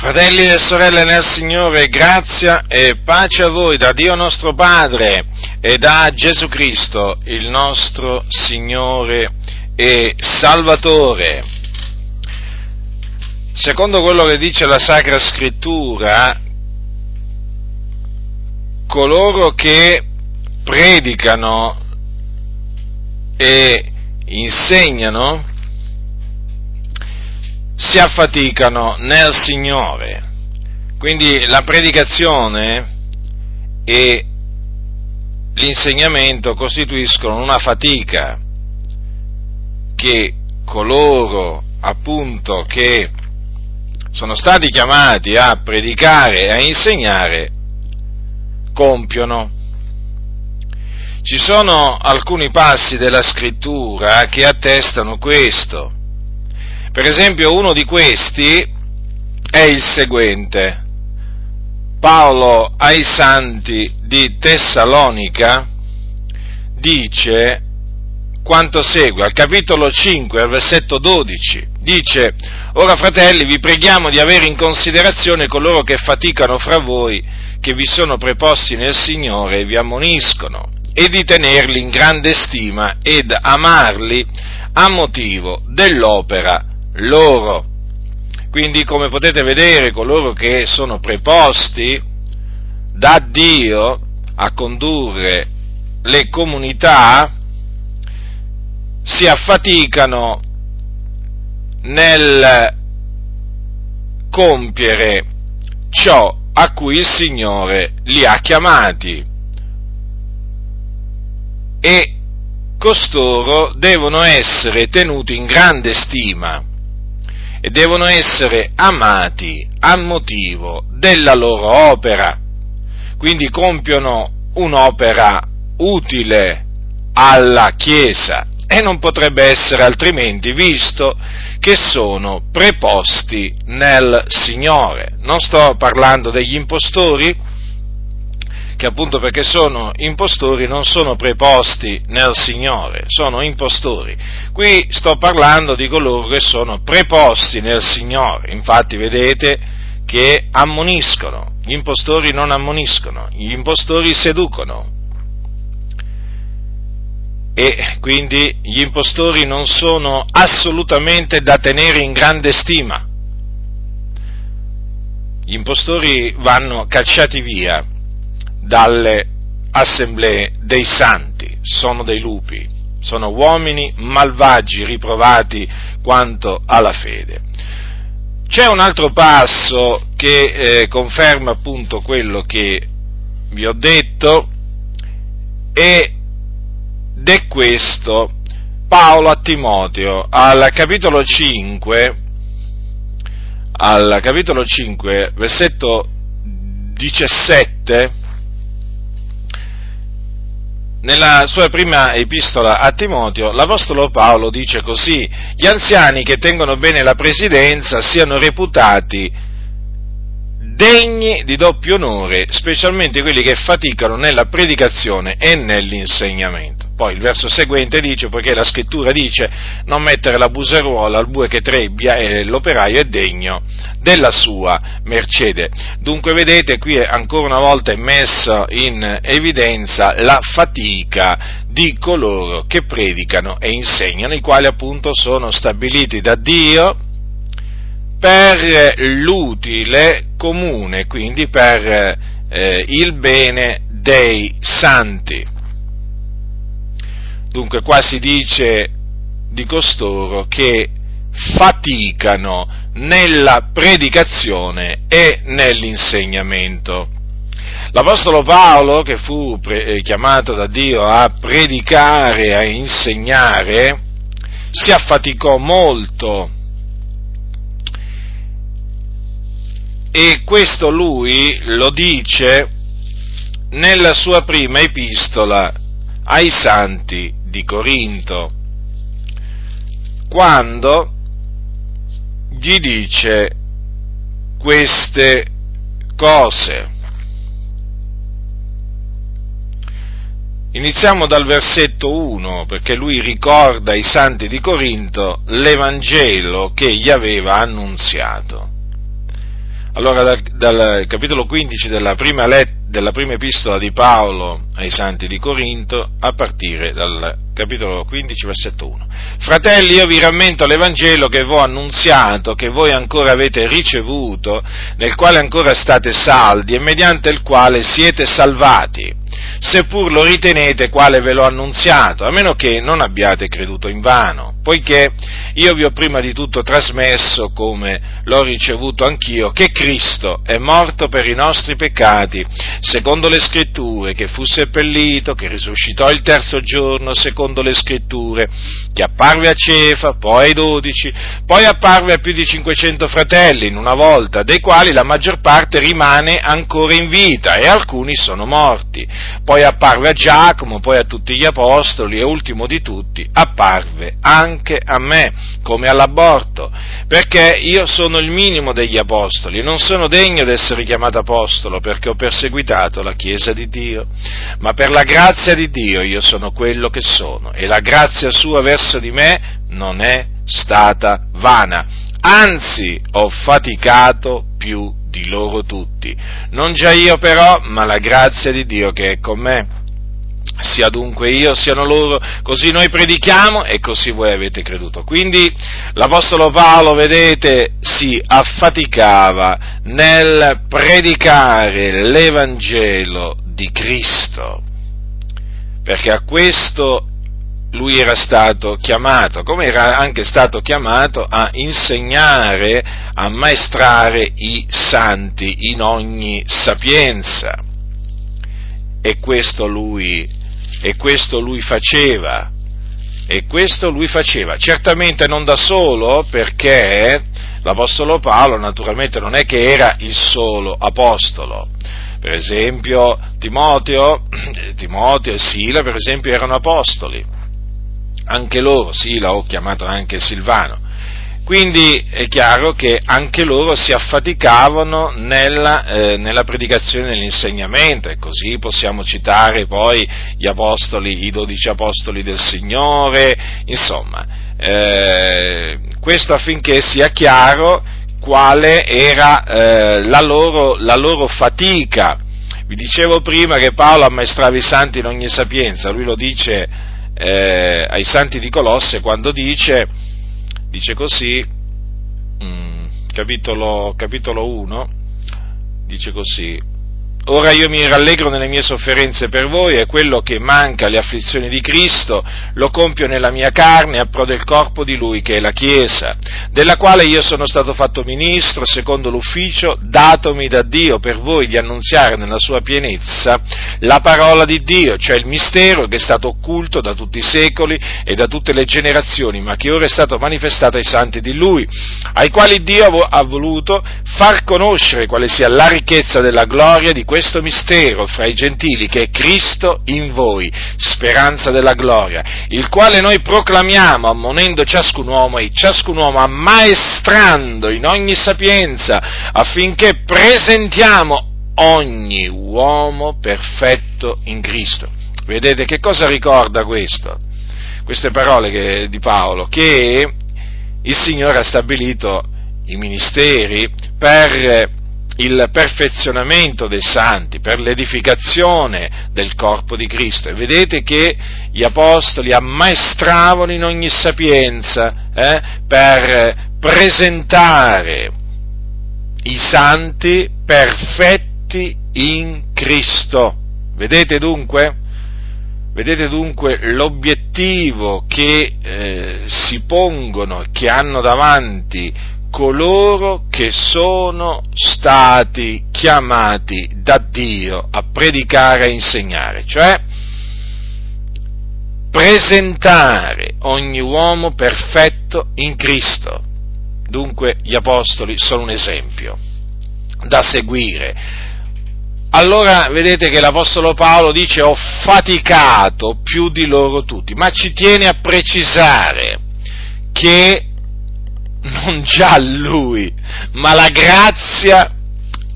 Fratelli e sorelle nel Signore, grazia e pace a voi da Dio nostro Padre e da Gesù Cristo, il nostro Signore e Salvatore. Secondo quello che dice la Sacra Scrittura, coloro che predicano e insegnano si affaticano nel Signore. Quindi la predicazione e l'insegnamento costituiscono una fatica che coloro appunto che sono stati chiamati a predicare e a insegnare compiono. Ci sono alcuni passi della scrittura che attestano questo. Per esempio uno di questi è il seguente. Paolo ai santi di Tessalonica dice quanto segue, al capitolo 5, al versetto 12, dice, Ora fratelli vi preghiamo di avere in considerazione coloro che faticano fra voi, che vi sono preposti nel Signore e vi ammoniscono, e di tenerli in grande stima ed amarli a motivo dell'opera loro. Quindi, come potete vedere, coloro che sono preposti da Dio a condurre le comunità si affaticano nel compiere ciò a cui il Signore li ha chiamati e costoro devono essere tenuti in grande stima e devono essere amati a motivo della loro opera. Quindi compiono un'opera utile alla Chiesa e non potrebbe essere altrimenti visto che sono preposti nel Signore. Non sto parlando degli impostori, che appunto perché sono impostori non sono preposti nel Signore, sono impostori. Qui sto parlando di coloro che sono preposti nel Signore, infatti vedete che ammoniscono, gli impostori non ammoniscono, gli impostori seducono. E quindi gli impostori non sono assolutamente da tenere in grande stima. Gli impostori vanno cacciati via dalle assemblee dei santi, sono dei lupi, sono uomini malvagi riprovati quanto alla fede. C'è un altro passo che eh, conferma appunto quello che vi ho detto ed è questo Paolo a Timoteo al capitolo 5 al capitolo 5 versetto 17 nella sua prima epistola a Timoteo, l'Apostolo Paolo dice così, gli anziani che tengono bene la presidenza siano reputati degni di doppio onore, specialmente quelli che faticano nella predicazione e nell'insegnamento. Poi il verso seguente dice, poiché la scrittura dice, non mettere la buseruola al bue che trebbia e l'operaio è degno della sua mercede. Dunque vedete, qui ancora una volta è messa in evidenza la fatica di coloro che predicano e insegnano, i quali appunto sono stabiliti da Dio, per l'utile comune, quindi per eh, il bene dei santi. Dunque qua si dice di costoro che faticano nella predicazione e nell'insegnamento. L'Apostolo Paolo, che fu pre- eh, chiamato da Dio a predicare a insegnare, si affaticò molto e questo lui lo dice nella sua prima epistola ai santi di Corinto, quando gli dice queste cose. Iniziamo dal versetto 1 perché lui ricorda ai santi di Corinto l'Evangelo che gli aveva annunziato Allora dal, dal capitolo 15 della prima, let, della prima epistola di Paolo ai santi di Corinto a partire dal capitolo 15 versetto 1. Fratelli, io vi rammento l'Evangelo che vi ho annunziato, che voi ancora avete ricevuto, nel quale ancora state saldi e mediante il quale siete salvati seppur lo ritenete quale ve l'ho annunziato, a meno che non abbiate creduto in vano, poiché io vi ho prima di tutto trasmesso, come l'ho ricevuto anch'io, che Cristo è morto per i nostri peccati, secondo le scritture, che fu seppellito, che risuscitò il terzo giorno, secondo le scritture, che apparve a Cefa, poi ai dodici, poi apparve a più di 500 fratelli in una volta, dei quali la maggior parte rimane ancora in vita e alcuni sono morti poi apparve a Giacomo, poi a tutti gli apostoli e ultimo di tutti apparve anche a me, come all'aborto, perché io sono il minimo degli apostoli e non sono degno di essere chiamato apostolo perché ho perseguitato la Chiesa di Dio, ma per la grazia di Dio io sono quello che sono e la grazia sua verso di me non è stata vana, anzi ho faticato più di loro tutti. Non già io però, ma la grazia di Dio che è con me. Sia dunque io, siano loro, così noi predichiamo e così voi avete creduto. Quindi l'Apostolo Paolo, vedete, si affaticava nel predicare l'Evangelo di Cristo, perché a questo lui era stato chiamato, come era anche stato chiamato a insegnare, a maestrare i santi in ogni sapienza. E questo lui, e questo lui faceva. E questo lui faceva, certamente non da solo, perché l'Apostolo Paolo naturalmente non è che era il solo apostolo, per esempio Timoteo, Timoteo e Sila per esempio erano apostoli, anche loro, sì, l'ho chiamato anche Silvano. Quindi è chiaro che anche loro si affaticavano nella, eh, nella predicazione e nell'insegnamento e così possiamo citare poi gli apostoli, i dodici apostoli del Signore, insomma, eh, questo affinché sia chiaro quale era eh, la, loro, la loro fatica. Vi dicevo prima che Paolo ammaestrava i santi in ogni sapienza, lui lo dice eh, ai santi di Colosse quando dice, dice così, mh, mm, capitolo, capitolo 1, dice così, Ora io mi rallegro nelle mie sofferenze per voi e quello che manca alle afflizioni di Cristo lo compio nella mia carne a pro del corpo di Lui che è la Chiesa, della quale io sono stato fatto ministro secondo l'ufficio datomi da Dio per voi di annunziare nella sua pienezza la parola di Dio, cioè il mistero che è stato occulto da tutti i secoli e da tutte le generazioni, ma che ora è stato manifestato ai santi di Lui, ai quali Dio ha voluto far conoscere quale sia la ricchezza della gloria di questo mistero fra i gentili che è Cristo in voi, speranza della gloria, il quale noi proclamiamo ammonendo ciascun uomo e ciascun uomo ammaestrando in ogni sapienza affinché presentiamo ogni uomo perfetto in Cristo. Vedete che cosa ricorda questo? Queste parole che, di Paolo, che il Signore ha stabilito i ministeri per il perfezionamento dei santi, per l'edificazione del corpo di Cristo. E vedete che gli apostoli ammaestravano in ogni sapienza eh, per presentare i santi perfetti in Cristo. Vedete dunque? Vedete dunque l'obiettivo che eh, si pongono, che hanno davanti coloro che sono stati chiamati da Dio a predicare e insegnare, cioè presentare ogni uomo perfetto in Cristo. Dunque gli apostoli sono un esempio da seguire. Allora vedete che l'Apostolo Paolo dice ho faticato più di loro tutti, ma ci tiene a precisare che non già lui, ma la grazia,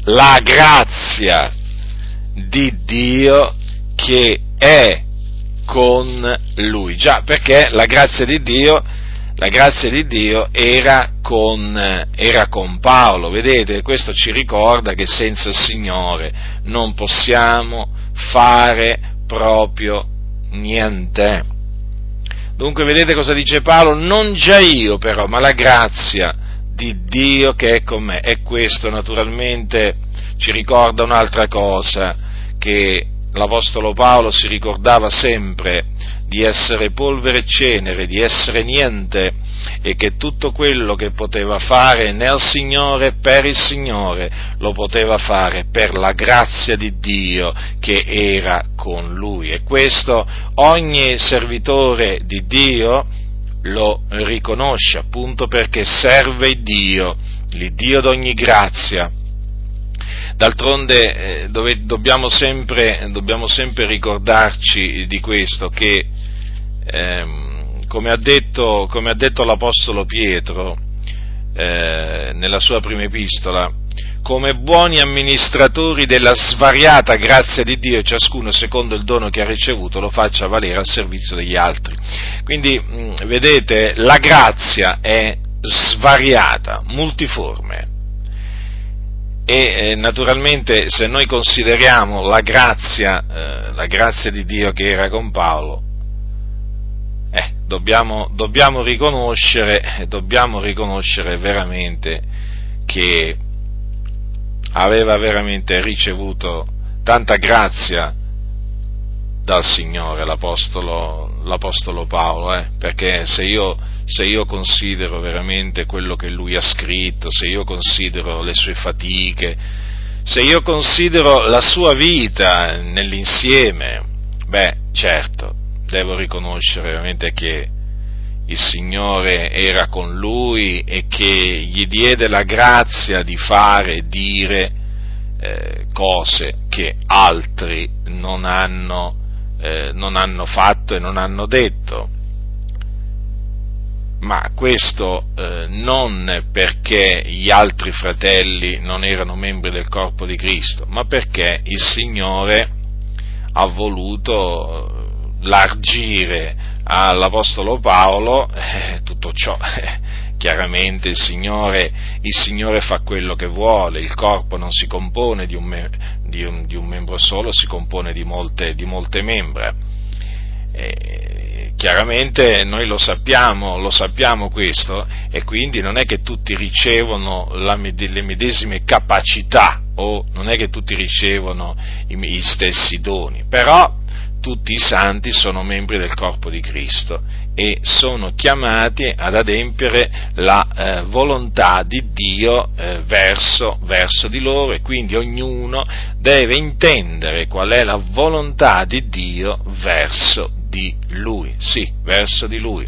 la grazia di Dio che è con lui. Già, perché la grazia di Dio, la grazia di Dio era con, era con, Paolo. Vedete, questo ci ricorda che senza il Signore non possiamo fare proprio niente. Dunque vedete cosa dice Paolo? Non già io però, ma la grazia di Dio che è con me. E questo naturalmente ci ricorda un'altra cosa, che l'Apostolo Paolo si ricordava sempre di essere polvere e cenere, di essere niente e che tutto quello che poteva fare nel Signore, per il Signore, lo poteva fare per la grazia di Dio che era con lui. E questo ogni servitore di Dio lo riconosce appunto perché serve Dio, l'Iddio d'ogni grazia D'altronde eh, dove, dobbiamo, sempre, dobbiamo, sempre, ricordarci di questo, che ehm, come, ha detto, come, ha detto, l'Apostolo Pietro eh, nella sua prima epistola, come buoni amministratori della svariata grazia di Dio, ciascuno secondo il dono che ha ricevuto lo faccia valere al servizio degli altri. Quindi, mh, vedete, la grazia è svariata, multiforme e eh, naturalmente se noi consideriamo la grazia, eh, la grazia di Dio che era con Paolo, dobbiamo, dobbiamo, riconoscere, dobbiamo riconoscere veramente che aveva veramente ricevuto tanta grazia dal Signore l'Apostolo, l'Apostolo Paolo, eh, perché se io se io considero veramente quello che lui ha scritto, se io considero le sue fatiche, se io considero la sua vita nell'insieme, beh, certo, devo riconoscere veramente che il Signore era con lui e che gli diede la grazia di fare e dire eh, cose che altri non hanno, eh, non hanno fatto e non hanno detto. Ma questo eh, non perché gli altri fratelli non erano membri del corpo di Cristo, ma perché il Signore ha voluto largire all'Apostolo Paolo eh, tutto ciò. Chiaramente il Signore, il Signore, fa quello che vuole, il corpo non si compone di un, di un, di un membro solo, si compone di molte, di molte membra. Eh, chiaramente noi lo sappiamo, lo sappiamo questo e quindi non è che tutti ricevono la, le medesime capacità o non è che tutti ricevono i, gli stessi doni, però tutti i santi sono membri del corpo di Cristo e sono chiamati ad adempiere la eh, volontà di Dio eh, verso, verso, di loro e quindi ognuno deve intendere qual è la volontà di Dio verso di Lui, sì, verso di Lui.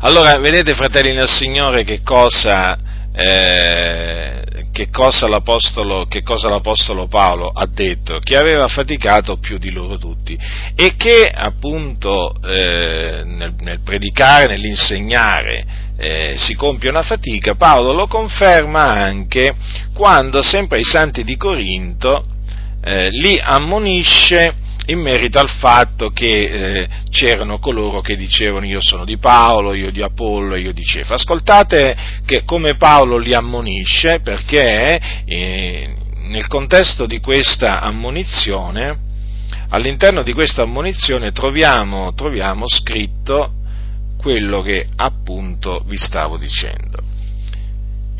Allora, vedete fratelli nel Signore che cosa, eh, che cosa, l'Apostolo, che cosa l'Apostolo Paolo ha detto? Che aveva faticato più di loro tutti e che appunto eh, nel, nel, predicare, nell'insegnare eh, si compie una fatica, Paolo lo conferma anche quando sempre ai santi di Corinto eh, li ammonisce in merito al fatto che eh, c'erano coloro che dicevano io sono di Paolo, io di Apollo, io di Cefa. Ascoltate che, come Paolo li ammonisce perché eh, nel contesto di questa ammonizione, all'interno di questa ammonizione troviamo, troviamo scritto quello che appunto vi stavo dicendo.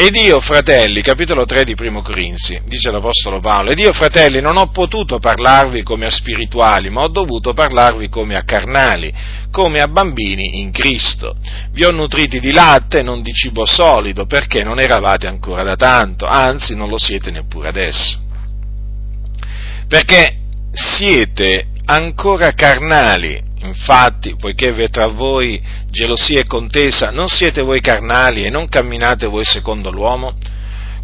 Ed io, fratelli, capitolo 3 di Primo Corinzi, dice l'Apostolo Paolo, ed io, fratelli, non ho potuto parlarvi come a spirituali, ma ho dovuto parlarvi come a carnali, come a bambini in Cristo. Vi ho nutriti di latte non di cibo solido, perché non eravate ancora da tanto, anzi non lo siete neppure adesso. Perché siete ancora carnali, Infatti, poiché v'è tra voi gelosia e contesa, non siete voi carnali e non camminate voi secondo l'uomo?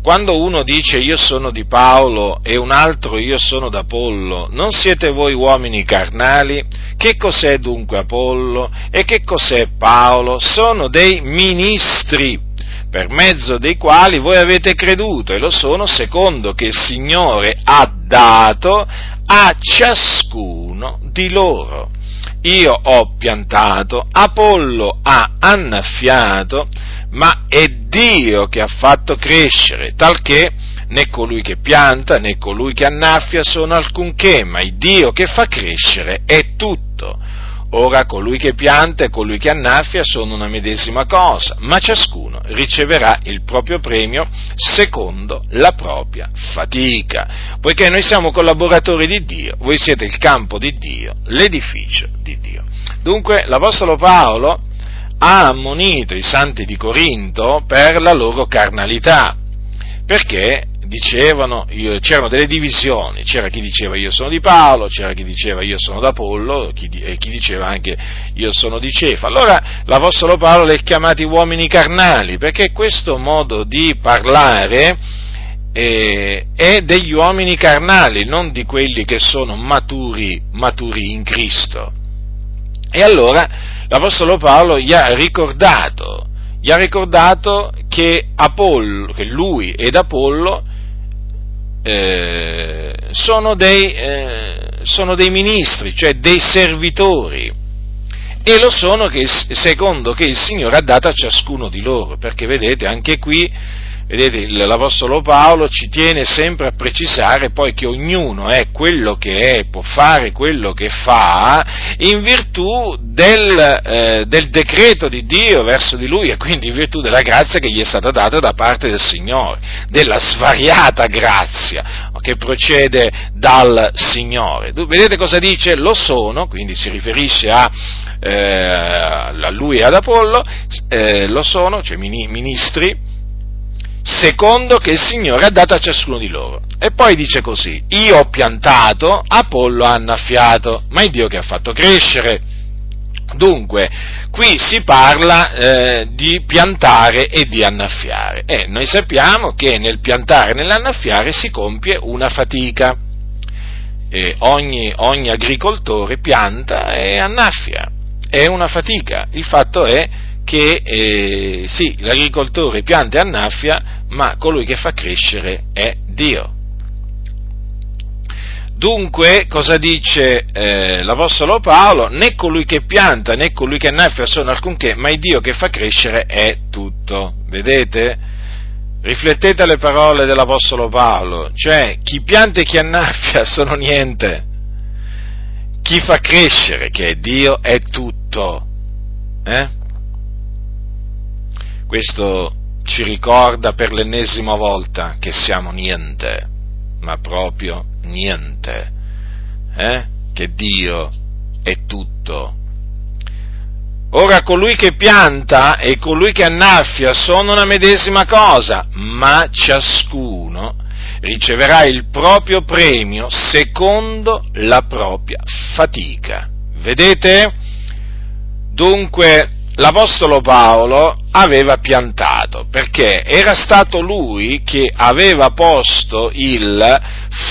Quando uno dice io sono di Paolo e un altro io sono d'Apollo, non siete voi uomini carnali? Che cos'è dunque Apollo e che cos'è Paolo? Sono dei ministri per mezzo dei quali voi avete creduto e lo sono secondo che il Signore ha dato a ciascuno di loro io ho piantato, Apollo ha annaffiato, ma è Dio che ha fatto crescere, talché né colui che pianta né colui che annaffia sono alcunché, ma il Dio che fa crescere è tutto. Ora colui che pianta e colui che annaffia sono una medesima cosa, ma ciascuno riceverà il proprio premio secondo la propria fatica. Poiché noi siamo collaboratori di Dio, voi siete il campo di Dio, l'edificio di Dio. Dunque l'Apostolo Paolo ha ammonito i santi di Corinto per la loro carnalità, perché dicevano, io, c'erano delle divisioni, c'era chi diceva io sono di Paolo, c'era chi diceva io sono d'Apollo chi, e chi diceva anche io sono di Cefa. Allora l'Apostolo Paolo li ha chiamati uomini carnali, perché questo modo di parlare eh, è degli uomini carnali, non di quelli che sono maturi, maturi in Cristo. E allora l'Apostolo Paolo gli ha ricordato, gli ha ricordato che, Apollo, che lui ed Apollo eh, sono, dei, eh, sono dei ministri, cioè dei servitori, e lo sono che, secondo che il Signore ha dato a ciascuno di loro, perché vedete anche qui Vedete, l'Apostolo Paolo ci tiene sempre a precisare poi che ognuno è quello che è, può fare quello che fa in virtù del, eh, del, decreto di Dio verso di lui e quindi in virtù della grazia che gli è stata data da parte del Signore, della svariata grazia che procede dal Signore. Vedete cosa dice? Lo sono, quindi si riferisce a, eh, a lui e ad Apollo, eh, lo sono, cioè ministri, secondo che il Signore ha dato a ciascuno di loro. E poi dice così, io ho piantato, Apollo ha annaffiato, ma è Dio che ha fatto crescere. Dunque, qui si parla eh, di piantare e di annaffiare e noi sappiamo che nel piantare e nell'annaffiare si compie una fatica. Ogni, ogni agricoltore pianta e annaffia, è una fatica. Il fatto è che eh, sì, l'agricoltore pianta e annaffia, ma colui che fa crescere è Dio. Dunque, cosa dice eh, l'Apostolo Paolo? Né colui che pianta né colui che annaffia sono alcunché, ma il Dio che fa crescere è tutto. Vedete? Riflettete alle parole dell'Apostolo Paolo, cioè chi pianta e chi annaffia sono niente. Chi fa crescere, che è Dio, è tutto. Eh? Questo ci ricorda per l'ennesima volta che siamo niente, ma proprio niente, eh? che Dio è tutto. Ora colui che pianta e colui che annaffia sono una medesima cosa, ma ciascuno riceverà il proprio premio secondo la propria fatica. Vedete? Dunque, l'Apostolo Paolo aveva piantato, perché era stato lui che aveva posto il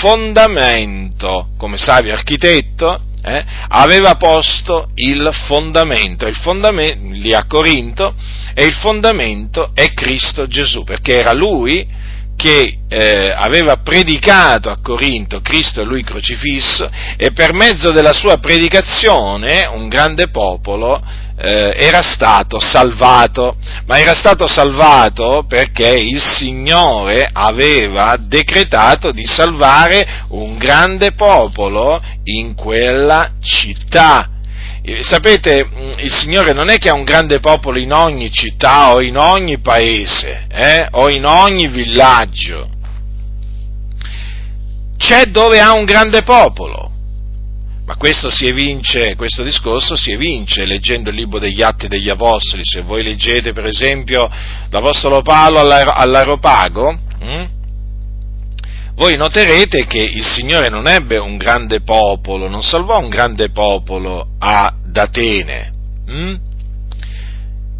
fondamento, come savio architetto, eh, aveva posto il fondamento, il fondamento lì a Corinto, e il fondamento è Cristo Gesù, perché era lui che eh, aveva predicato a Corinto Cristo e lui crocifisso e per mezzo della sua predicazione un grande popolo eh, era stato salvato, ma era stato salvato perché il Signore aveva decretato di salvare un grande popolo in quella città. Sapete, il Signore non è che ha un grande popolo in ogni città o in ogni paese eh, o in ogni villaggio. C'è dove ha un grande popolo ma questo, si evince, questo discorso si evince leggendo il libro degli Atti degli Apostoli. Se voi leggete, per esempio, l'Apostolo Paolo all'Aeropago, hm? voi noterete che il Signore non ebbe un grande popolo, non salvò un grande popolo ad Atene. Hm?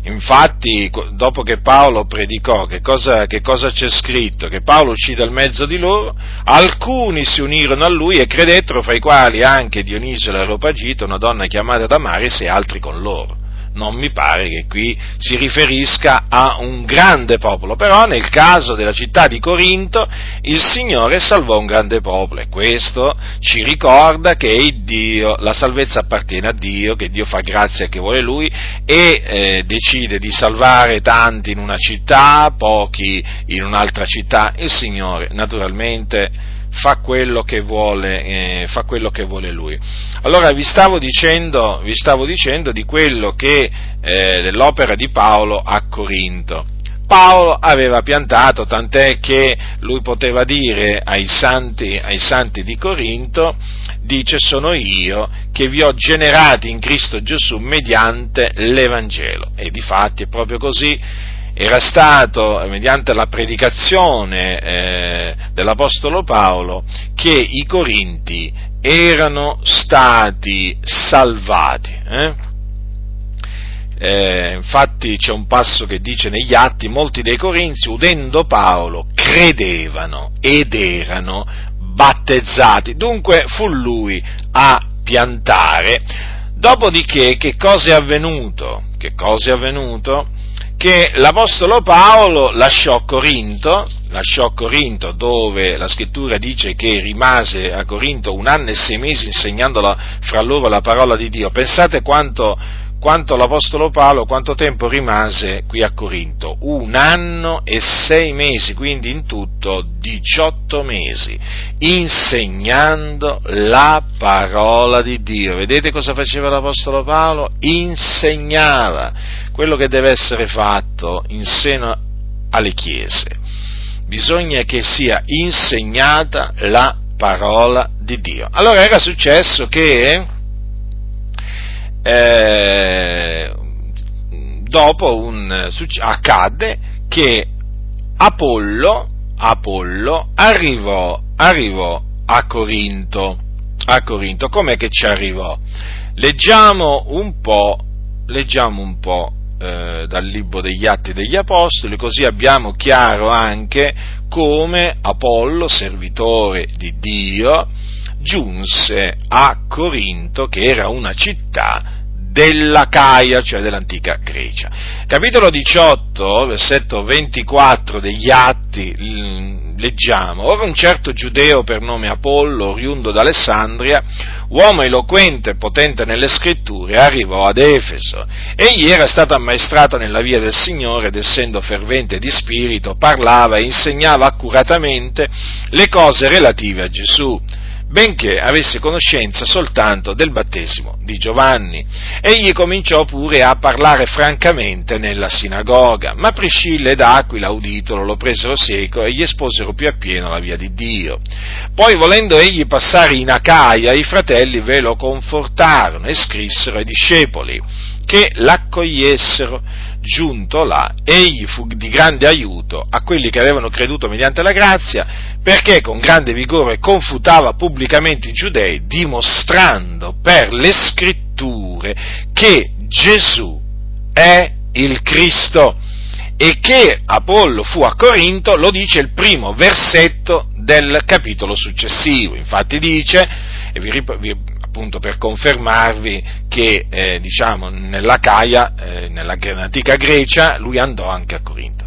Infatti, dopo che Paolo predicò, che cosa, che cosa, c'è scritto? Che Paolo uscì dal mezzo di loro, alcuni si unirono a lui e credettero, fra i quali anche Dionisio l'Aropagita, una donna chiamata Damaris e altri con loro. Non mi pare che qui si riferisca a un grande popolo, però nel caso della città di Corinto il Signore salvò un grande popolo e questo ci ricorda che Dio, la salvezza appartiene a Dio, che Dio fa grazia a chi vuole Lui e eh, decide di salvare tanti in una città, pochi in un'altra città, il Signore naturalmente fa quello che vuole, eh, fa quello che vuole lui. Allora vi stavo dicendo, vi stavo dicendo di quello che, eh, dell'opera di Paolo a Corinto. Paolo aveva piantato, tant'è che lui poteva dire ai santi, ai santi di Corinto, dice sono io che vi ho generati in Cristo Gesù mediante l'Evangelo. E di fatti è proprio così era stato, mediante la predicazione eh, dell'Apostolo Paolo, che i Corinti erano stati salvati. Eh? Eh, infatti c'è un passo che dice negli atti, molti dei Corinzi, udendo Paolo, credevano ed erano battezzati. Dunque fu lui a piantare. Dopodiché che cosa è avvenuto? Che cosa è avvenuto? Che l'Apostolo Paolo lasciò Corinto, lasciò Corinto dove la scrittura dice che rimase a Corinto un anno e sei mesi insegnando fra loro la parola di Dio. Pensate quanto, quanto l'Apostolo Paolo, quanto tempo rimase qui a Corinto? Un anno e sei mesi, quindi in tutto 18 mesi, insegnando la parola di Dio. Vedete cosa faceva l'Apostolo Paolo? Insegnava quello che deve essere fatto in seno alle chiese. Bisogna che sia insegnata la parola di Dio. Allora era successo che eh, dopo un, accadde che Apollo, Apollo arrivò, arrivò a Corinto. A Corinto, com'è che ci arrivò? Leggiamo un po', leggiamo un po' Eh, dal libro degli Atti degli Apostoli, così abbiamo chiaro anche come Apollo, servitore di Dio, giunse a Corinto, che era una città della Caia, cioè dell'antica Grecia. Capitolo 18, versetto 24 degli Atti, leggiamo, ora un certo giudeo per nome Apollo, oriundo d'Alessandria, uomo eloquente e potente nelle scritture, arrivò ad Efeso. Egli era stato ammaestrato nella via del Signore ed essendo fervente di spirito, parlava e insegnava accuratamente le cose relative a Gesù benché avesse conoscenza soltanto del battesimo di Giovanni. Egli cominciò pure a parlare francamente nella sinagoga, ma Priscilla ed Aquila, uditolo, lo presero seco e gli esposero più appieno la via di Dio. Poi, volendo egli passare in Acaia, i fratelli ve lo confortarono e scrissero ai discepoli che l'accogliessero giunto là, egli fu di grande aiuto a quelli che avevano creduto mediante la grazia, perché con grande vigore confutava pubblicamente i giudei, dimostrando per le scritture che Gesù è il Cristo e che Apollo fu a Corinto, lo dice il primo versetto del capitolo successivo. Infatti dice, e vi, appunto per confermarvi che eh, diciamo, nella Caia, eh, nell'antica Grecia, lui andò anche a Corinto.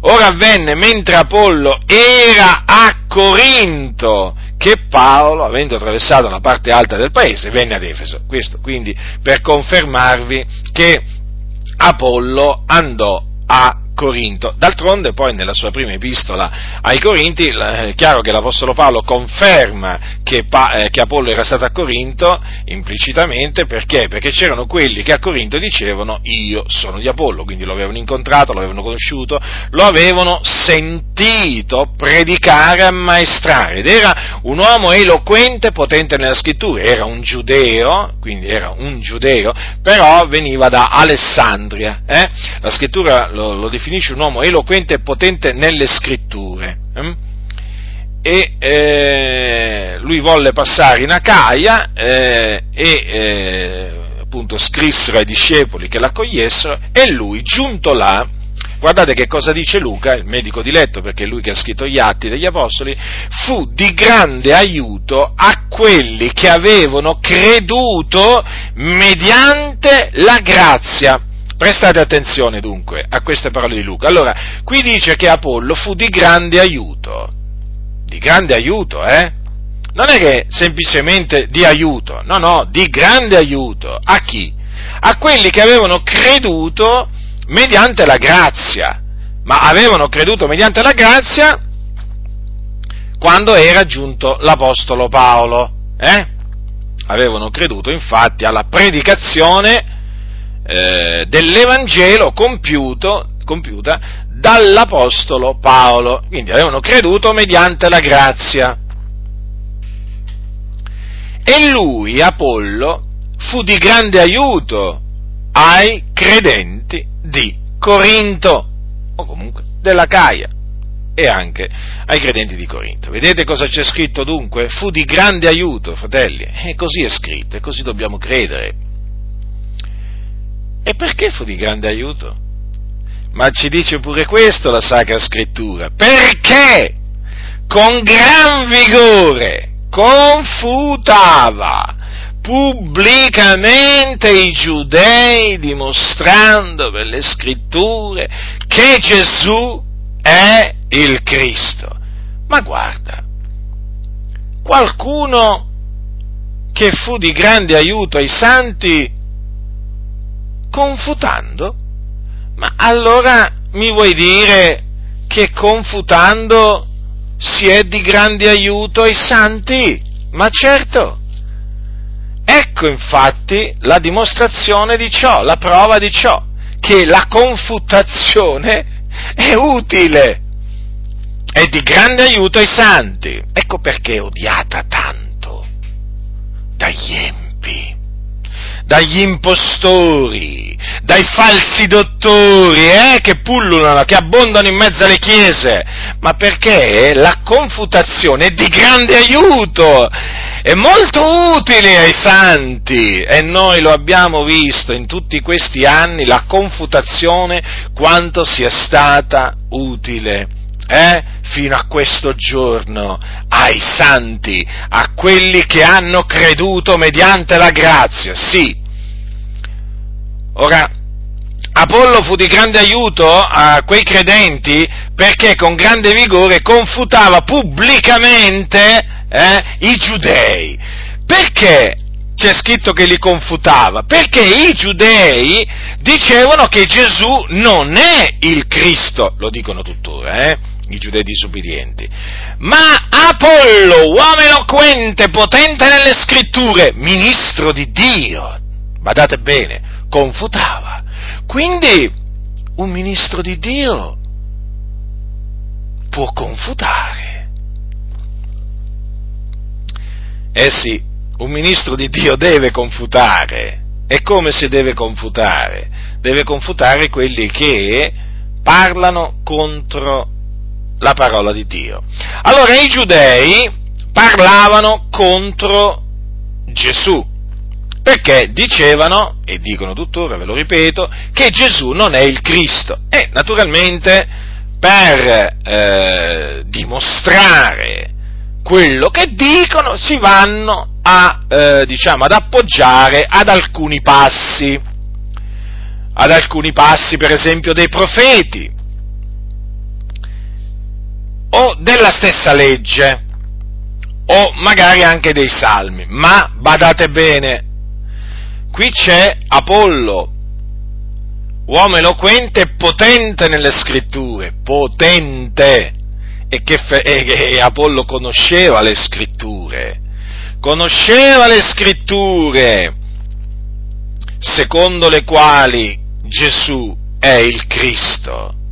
Ora avvenne mentre Apollo era a Corinto che Paolo, avendo attraversato la parte alta del paese, venne ad Efeso. Questo quindi per confermarvi che Apollo andò a Corinto. D'altronde poi nella sua prima epistola ai Corinti è chiaro che l'Apostolo Paolo conferma che, eh, che, Apollo era stato a Corinto implicitamente perché? Perché c'erano quelli che a Corinto dicevano io sono di Apollo, quindi lo avevano incontrato, lo avevano conosciuto, lo avevano sentito predicare, ammaestrare ed era un uomo eloquente, potente nella scrittura, era un giudeo, quindi era un giudeo, però veniva da Alessandria. Eh? La scrittura lo, lo definisce un uomo eloquente e potente nelle scritture. Eh? E eh, lui volle passare in Acaia eh, e eh, appunto scrissero ai discepoli che l'accogliessero e lui, giunto là, guardate che cosa dice Luca, il medico di letto, perché è lui che ha scritto gli atti degli Apostoli, fu di grande aiuto a quelli che avevano creduto mediante la grazia. Prestate attenzione dunque a queste parole di Luca. Allora, qui dice che Apollo fu di grande aiuto. Di grande aiuto, eh? Non è che semplicemente di aiuto, no, no, di grande aiuto. A chi? A quelli che avevano creduto mediante la grazia. Ma avevano creduto mediante la grazia quando era giunto l'Apostolo Paolo. Eh? Avevano creduto infatti alla predicazione eh, dell'Evangelo compiuto, compiuta dall'Apostolo Paolo. Quindi avevano creduto mediante la grazia. E lui, Apollo, fu di grande aiuto ai credenti di Corinto, o comunque della Caia, e anche ai credenti di Corinto. Vedete cosa c'è scritto dunque? Fu di grande aiuto, fratelli, e così è scritto, e così dobbiamo credere. E perché fu di grande aiuto? Ma ci dice pure questo la Sacra Scrittura. Perché con gran vigore confutava pubblicamente i giudei dimostrando per le scritture che Gesù è il Cristo. Ma guarda, qualcuno che fu di grande aiuto ai santi confutando? Ma allora mi vuoi dire che confutando si è di grande aiuto ai santi? Ma certo! Ecco infatti la dimostrazione di ciò, la prova di ciò, che la confutazione è utile, è di grande aiuto ai santi. Ecco perché è odiata tanto dagli empi dagli impostori, dai falsi dottori, eh, che pullulano, che abbondano in mezzo alle chiese, ma perché la confutazione è di grande aiuto, è molto utile ai santi e noi lo abbiamo visto in tutti questi anni, la confutazione, quanto sia stata utile. Eh? Fino a questo giorno ai santi, a quelli che hanno creduto mediante la grazia, sì. Ora, Apollo fu di grande aiuto a quei credenti perché con grande vigore confutava pubblicamente eh, i giudei. Perché c'è scritto che li confutava? Perché i giudei dicevano che Gesù non è il Cristo, lo dicono tuttora, eh? I giudei disobbedienti, ma Apollo, uomo eloquente, potente nelle scritture, ministro di Dio, badate bene, confutava. Quindi un ministro di Dio può confutare. Eh sì, un ministro di Dio deve confutare. E come si deve confutare? Deve confutare quelli che parlano contro la parola di Dio. Allora i giudei parlavano contro Gesù, perché dicevano, e dicono tuttora, ve lo ripeto, che Gesù non è il Cristo. E naturalmente per eh, dimostrare quello che dicono si vanno a, eh, diciamo, ad appoggiare ad alcuni passi, ad alcuni passi per esempio dei profeti, o della stessa legge, o magari anche dei salmi, ma badate bene, qui c'è Apollo, uomo eloquente e potente nelle scritture, potente, e che, e che Apollo conosceva le scritture, conosceva le scritture, secondo le quali Gesù è il Cristo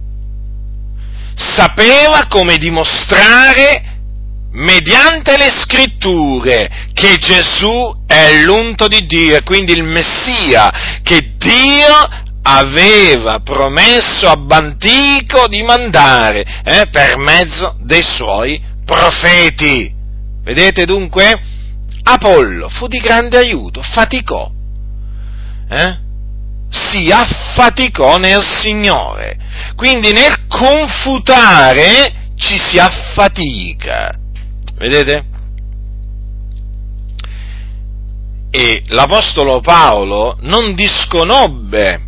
sapeva come dimostrare mediante le scritture che Gesù è l'unto di Dio e quindi il Messia che Dio aveva promesso a Bantico di mandare eh, per mezzo dei suoi profeti. Vedete dunque? Apollo fu di grande aiuto, faticò, eh? Si affaticò nel Signore. Quindi nel confutare ci si affatica. Vedete? E l'Apostolo Paolo non disconobbe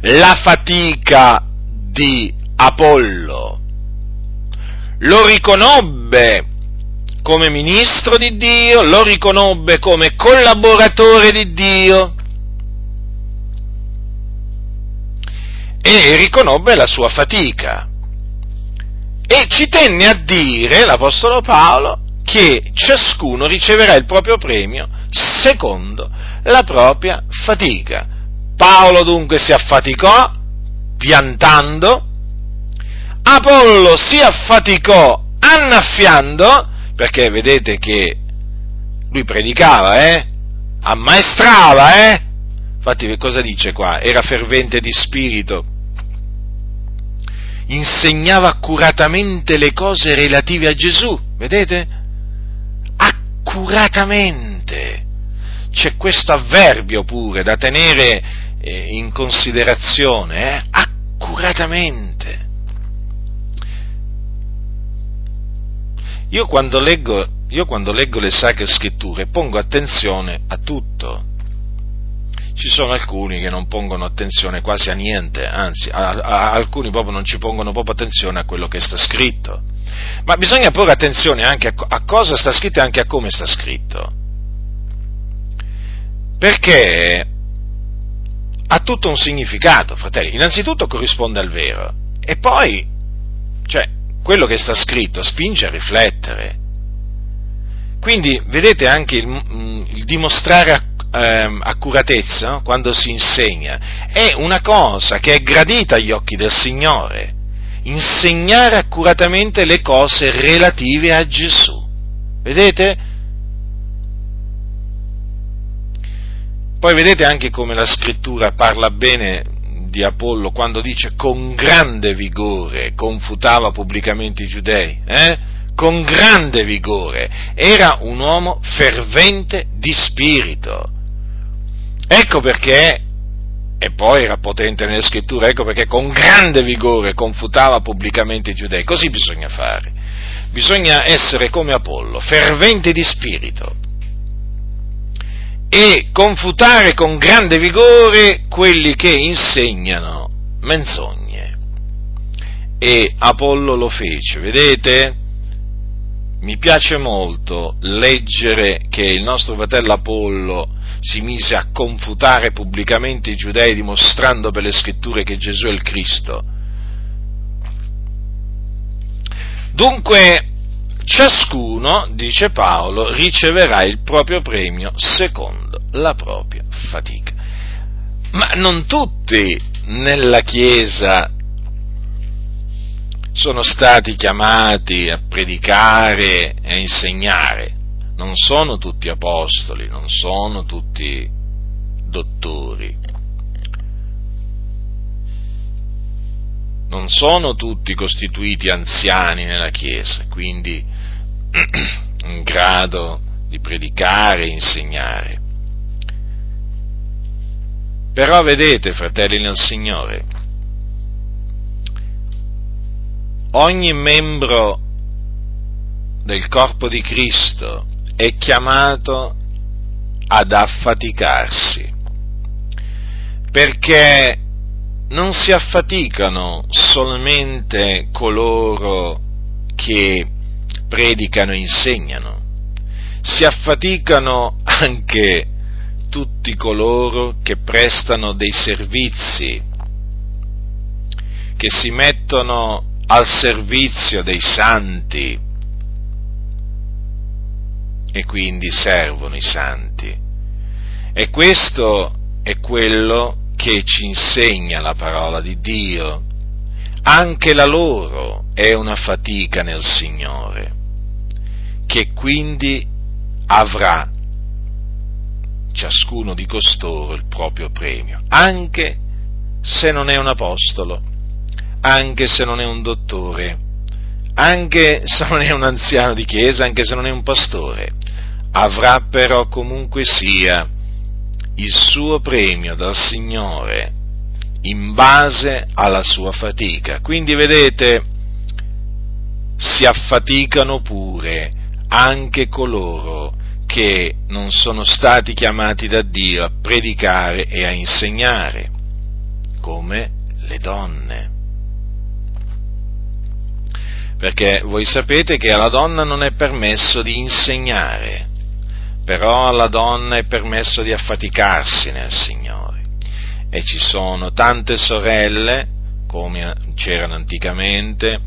la fatica di Apollo, lo riconobbe come ministro di Dio, lo riconobbe come collaboratore di Dio e riconobbe la sua fatica. E ci tenne a dire l'Apostolo Paolo che ciascuno riceverà il proprio premio secondo la propria fatica. Paolo dunque si affaticò piantando, Apollo si affaticò annaffiando, perché vedete che lui predicava, eh? Ammaestrava, eh? Infatti cosa dice qua? Era fervente di spirito, insegnava accuratamente le cose relative a Gesù, vedete? Accuratamente. C'è questo avverbio pure da tenere eh, in considerazione, eh? accuratamente. Io quando, leggo, io quando leggo le sacre scritture pongo attenzione a tutto. Ci sono alcuni che non pongono attenzione quasi a niente, anzi, a, a, alcuni proprio non ci pongono proprio attenzione a quello che sta scritto. Ma bisogna porre attenzione anche a, a cosa sta scritto e anche a come sta scritto. Perché ha tutto un significato, fratelli. Innanzitutto corrisponde al vero e poi, cioè, quello che sta scritto spinge a riflettere. Quindi vedete anche il, mm, il dimostrare eh, accuratezza no? quando si insegna è una cosa che è gradita agli occhi del Signore. Insegnare accuratamente le cose relative a Gesù. Vedete? Poi vedete anche come la scrittura parla bene di Apollo quando dice con grande vigore confutava pubblicamente i giudei, eh? con grande vigore, era un uomo fervente di spirito. Ecco perché, e poi era potente nelle scritture, ecco perché con grande vigore confutava pubblicamente i giudei. Così bisogna fare. Bisogna essere come Apollo, fervente di spirito e confutare con grande vigore quelli che insegnano menzogne. E Apollo lo fece, vedete? Mi piace molto leggere che il nostro fratello Apollo si mise a confutare pubblicamente i giudei dimostrando per le scritture che Gesù è il Cristo. Dunque, ciascuno, dice Paolo, riceverà il proprio premio secondo la propria fatica. Ma non tutti nella Chiesa sono stati chiamati a predicare e a insegnare, non sono tutti apostoli, non sono tutti dottori, non sono tutti costituiti anziani nella Chiesa, quindi in grado di predicare e insegnare. Però vedete, fratelli nel Signore, ogni membro del corpo di Cristo è chiamato ad affaticarsi, perché non si affaticano solamente coloro che predicano e insegnano, si affaticano anche tutti coloro che prestano dei servizi, che si mettono al servizio dei santi e quindi servono i santi. E questo è quello che ci insegna la parola di Dio. Anche la loro è una fatica nel Signore che quindi avrà ciascuno di costoro il proprio premio, anche se non è un apostolo, anche se non è un dottore, anche se non è un anziano di chiesa, anche se non è un pastore, avrà però comunque sia il suo premio dal Signore in base alla sua fatica. Quindi vedete, si affaticano pure anche coloro che non sono stati chiamati da Dio a predicare e a insegnare, come le donne. Perché voi sapete che alla donna non è permesso di insegnare, però alla donna è permesso di affaticarsi nel Signore. E ci sono tante sorelle, come c'erano anticamente,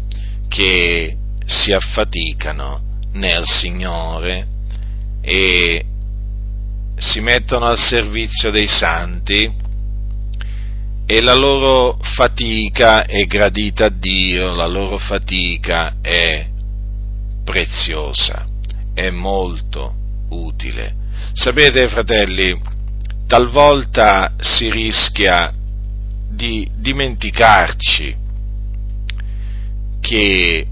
che si affaticano nel Signore e si mettono al servizio dei santi e la loro fatica è gradita a Dio, la loro fatica è preziosa, è molto utile. Sapete, fratelli, talvolta si rischia di dimenticarci che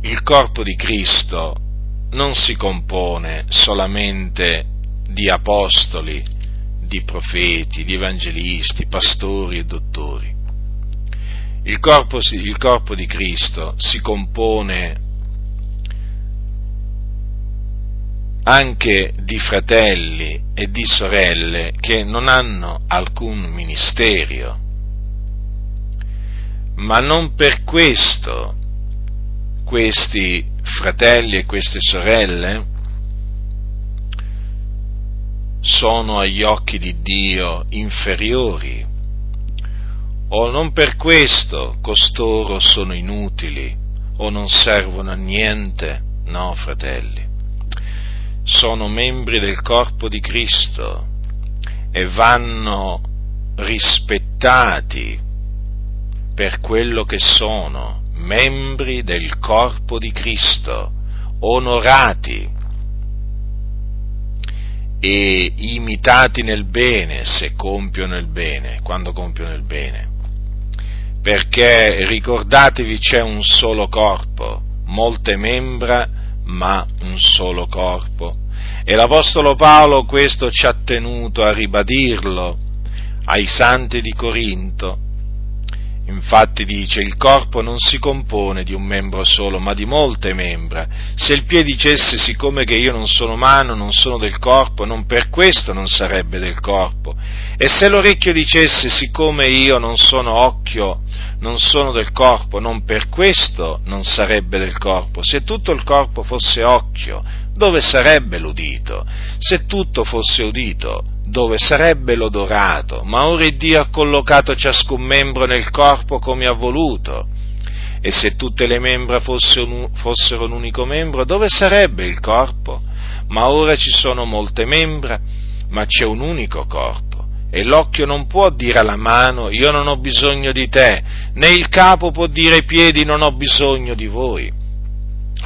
il corpo di Cristo non si compone solamente di apostoli, di profeti, di evangelisti, pastori e dottori. Il corpo, il corpo di Cristo si compone anche di fratelli e di sorelle che non hanno alcun ministerio, ma non per questo questi fratelli e queste sorelle sono agli occhi di Dio inferiori? O non per questo costoro sono inutili o non servono a niente, no fratelli, sono membri del corpo di Cristo e vanno rispettati per quello che sono, membri del corpo di Cristo, onorati e imitati nel bene se compiono il bene, quando compiono il bene. Perché ricordatevi c'è un solo corpo, molte membra, ma un solo corpo. E l'Apostolo Paolo questo ci ha tenuto a ribadirlo ai santi di Corinto, Infatti dice, il corpo non si compone di un membro solo, ma di molte membra. Se il piede dicesse, siccome che io non sono mano, non sono del corpo, non per questo non sarebbe del corpo. E se l'orecchio dicesse, siccome io non sono occhio, non sono del corpo, non per questo non sarebbe del corpo. Se tutto il corpo fosse occhio, dove sarebbe l'udito? Se tutto fosse udito, dove sarebbe l'odorato, ma ora Dio ha collocato ciascun membro nel corpo come ha voluto. E se tutte le membra fossero un unico membro, dove sarebbe il corpo? Ma ora ci sono molte membra, ma c'è un unico corpo. E l'occhio non può dire alla mano io non ho bisogno di te, né il capo può dire ai piedi non ho bisogno di voi.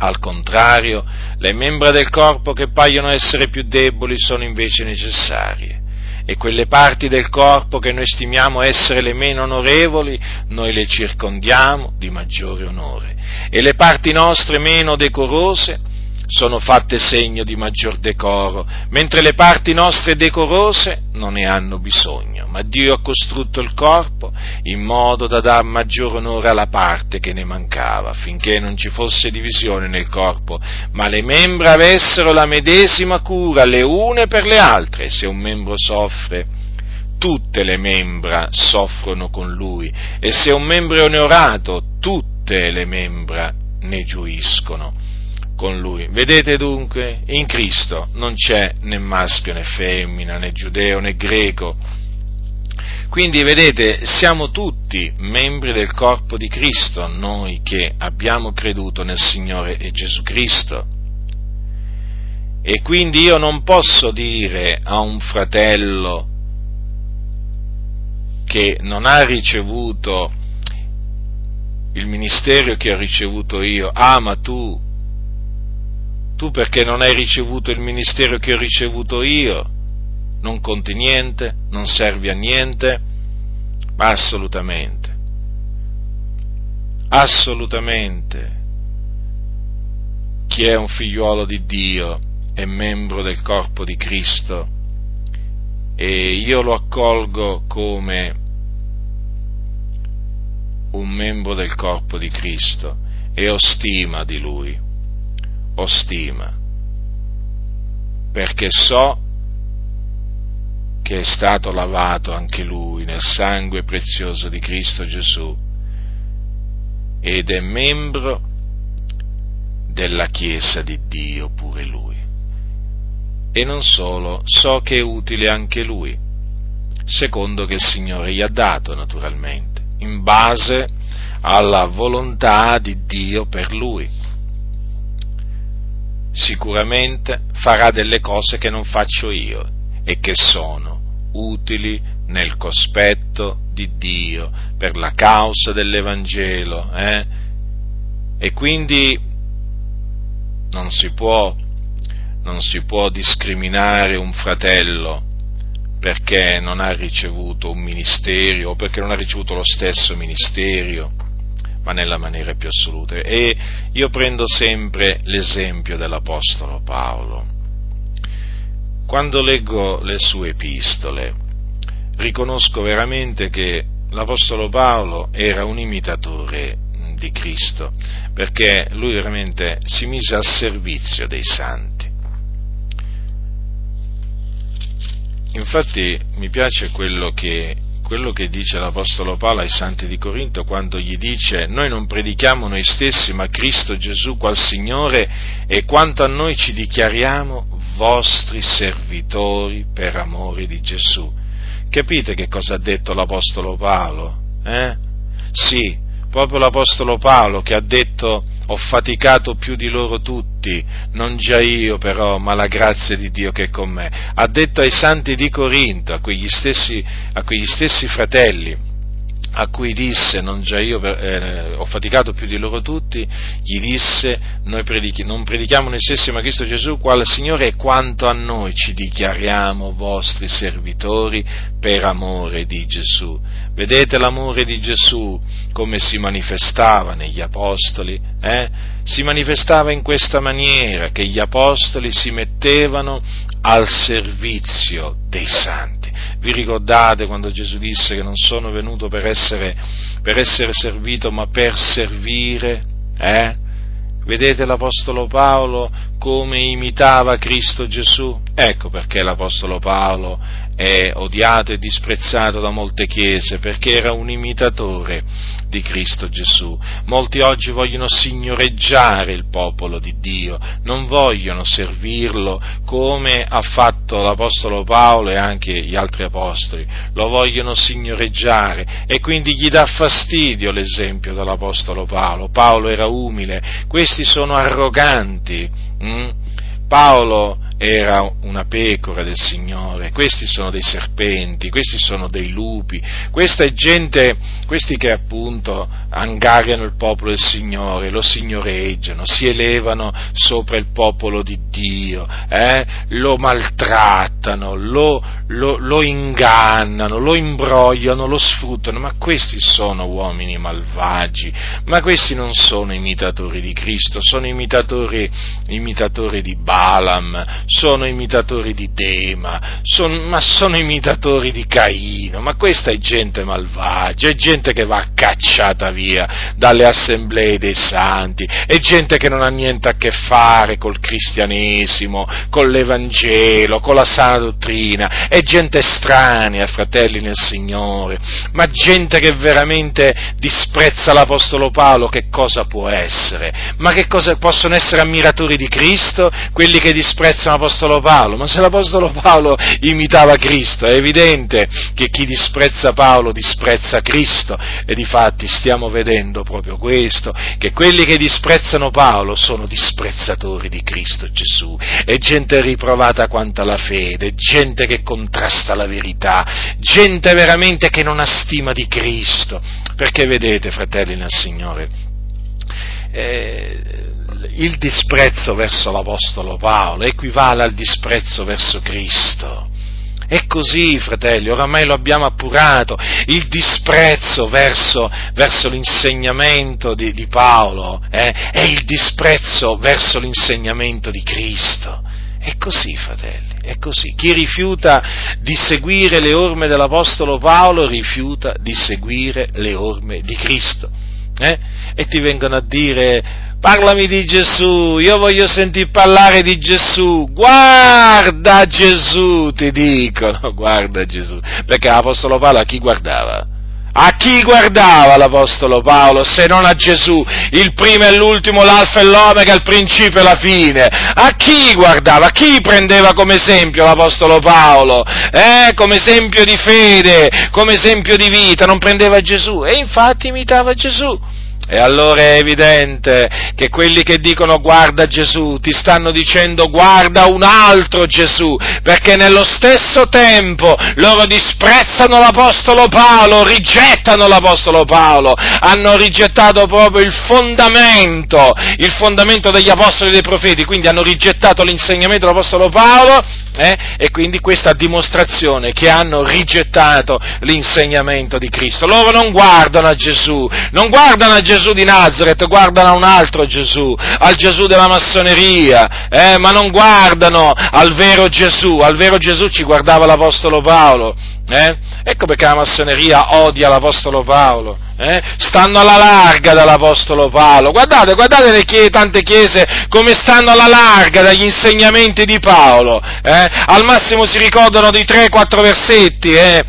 Al contrario, le membra del corpo che paiono essere più deboli sono invece necessarie. E quelle parti del corpo che noi stimiamo essere le meno onorevoli, noi le circondiamo di maggiore onore. E le parti nostre meno decorose sono fatte segno di maggior decoro, mentre le parti nostre decorose non ne hanno bisogno, ma Dio ha costrutto il corpo in modo da dar maggior onore alla parte che ne mancava, finché non ci fosse divisione nel corpo, ma le membra avessero la medesima cura le une per le altre, se un membro soffre, tutte le membra soffrono con lui, e se un membro è onorato, tutte le membra ne gioiscono con lui. Vedete dunque, in Cristo non c'è né maschio né femmina, né giudeo né greco. Quindi vedete, siamo tutti membri del corpo di Cristo, noi che abbiamo creduto nel Signore Gesù Cristo. E quindi io non posso dire a un fratello che non ha ricevuto il ministero che ho ricevuto io, ah ma tu tu perché non hai ricevuto il ministero che ho ricevuto io, non conti niente, non servi a niente, ma assolutamente, assolutamente, chi è un figliuolo di Dio è membro del corpo di Cristo. E io lo accolgo come un membro del corpo di Cristo e ho stima di lui, ho stima, perché so che è stato lavato anche lui nel sangue prezioso di Cristo Gesù ed è membro della Chiesa di Dio pure lui. E non solo, so che è utile anche lui, secondo che il Signore gli ha dato naturalmente, in base alla volontà di Dio per lui. Sicuramente farà delle cose che non faccio io e che sono utili nel cospetto di Dio per la causa dell'Evangelo. Eh? E quindi non si, può, non si può discriminare un fratello perché non ha ricevuto un ministero o perché non ha ricevuto lo stesso ministero, ma nella maniera più assoluta. E io prendo sempre l'esempio dell'Apostolo Paolo. Quando leggo le sue epistole, riconosco veramente che l'Apostolo Paolo era un imitatore di Cristo, perché lui veramente si mise al servizio dei santi. Infatti mi piace quello che, quello che dice l'Apostolo Paolo ai santi di Corinto quando gli dice noi non predichiamo noi stessi ma Cristo Gesù qual Signore e quanto a noi ci dichiariamo vostri servitori per amore di Gesù. Capite che cosa ha detto l'Apostolo Paolo? Eh? Sì, proprio l'Apostolo Paolo che ha detto ho faticato più di loro tutti, non già io però, ma la grazia di Dio che è con me. Ha detto ai santi di Corinto, a quegli stessi, a quegli stessi fratelli, a cui disse, non già io eh, ho faticato più di loro tutti, gli disse, noi predichi, non predichiamo noi stessi ma Cristo Gesù, quale Signore e quanto a noi ci dichiariamo vostri servitori per amore di Gesù. Vedete l'amore di Gesù come si manifestava negli Apostoli? Eh? Si manifestava in questa maniera, che gli Apostoli si mettevano al servizio dei santi. Vi ricordate quando Gesù disse che non sono venuto per essere, per essere servito ma per servire? Eh? Vedete l'Apostolo Paolo come imitava Cristo Gesù? Ecco perché l'Apostolo Paolo è odiato e disprezzato da molte chiese, perché era un imitatore di Cristo Gesù. Molti oggi vogliono signoreggiare il popolo di Dio, non vogliono servirlo come ha fatto l'Apostolo Paolo e anche gli altri Apostoli, lo vogliono signoreggiare e quindi gli dà fastidio l'esempio dell'Apostolo Paolo. Paolo era umile, questi sono arroganti. Mm? Paolo era una pecora del Signore, questi sono dei serpenti, questi sono dei lupi, questa è gente, questi che appunto angariano il popolo del Signore, lo signoreggiano, si elevano sopra il popolo di Dio, eh? lo maltrattano, lo, lo, lo ingannano, lo imbrogliano, lo sfruttano, ma questi sono uomini malvagi, ma questi non sono imitatori di Cristo, sono imitatori, imitatori di Balaam, sono imitatori di Dema, son, ma sono imitatori di Caino, ma questa è gente malvagia, è gente che va cacciata via dalle assemblee dei santi, è gente che non ha niente a che fare col cristianesimo, con l'Evangelo, con la sana dottrina, è gente estranea, fratelli nel Signore, ma gente che veramente disprezza l'Apostolo Paolo, che cosa può essere? Ma che cosa possono essere ammiratori di Cristo? Quelli che disprezzano l'Apostolo Paolo, ma se l'Apostolo Paolo imitava Cristo, è evidente che chi disprezza Paolo disprezza Cristo e di fatti stiamo vedendo proprio questo, che quelli che disprezzano Paolo sono disprezzatori di Cristo Gesù, è gente riprovata quanto alla fede, gente che contrasta la verità, gente veramente che non ha stima di Cristo, perché vedete, fratelli nel Signore, eh, il disprezzo verso l'Apostolo Paolo equivale al disprezzo verso Cristo. È così, fratelli, oramai lo abbiamo appurato, il disprezzo verso, verso l'insegnamento di, di Paolo eh, è il disprezzo verso l'insegnamento di Cristo. È così, fratelli, è così. Chi rifiuta di seguire le orme dell'Apostolo Paolo rifiuta di seguire le orme di Cristo. Eh? E ti vengono a dire, parlami di Gesù, io voglio sentir parlare di Gesù, guarda Gesù, ti dicono, guarda Gesù, perché l'Apostolo Paolo a chi guardava? A chi guardava l'Apostolo Paolo se non a Gesù, il primo e l'ultimo, l'alfa e l'omega, il principio e la fine? A chi guardava? A chi prendeva come esempio l'Apostolo Paolo? Eh, come esempio di fede, come esempio di vita, non prendeva Gesù e infatti imitava Gesù. E allora è evidente che quelli che dicono guarda Gesù ti stanno dicendo guarda un altro Gesù, perché nello stesso tempo loro disprezzano l'Apostolo Paolo, rigettano l'Apostolo Paolo, hanno rigettato proprio il fondamento, il fondamento degli Apostoli e dei Profeti, quindi hanno rigettato l'insegnamento dell'Apostolo Paolo eh? e quindi questa dimostrazione che hanno rigettato l'insegnamento di Cristo. Loro non guardano a Gesù, non guardano a Gesù di Nazareth, guardano a un altro Gesù, al Gesù della massoneria, eh? ma non guardano al vero Gesù, al vero Gesù ci guardava l'Apostolo Paolo. Eh? Ecco perché la massoneria odia l'Apostolo Paolo. Eh? Stanno alla larga dall'Apostolo Paolo. Guardate, guardate le chiese, tante chiese come stanno alla larga dagli insegnamenti di Paolo. Eh? Al massimo si ricordano di 3-4 versetti. Eh?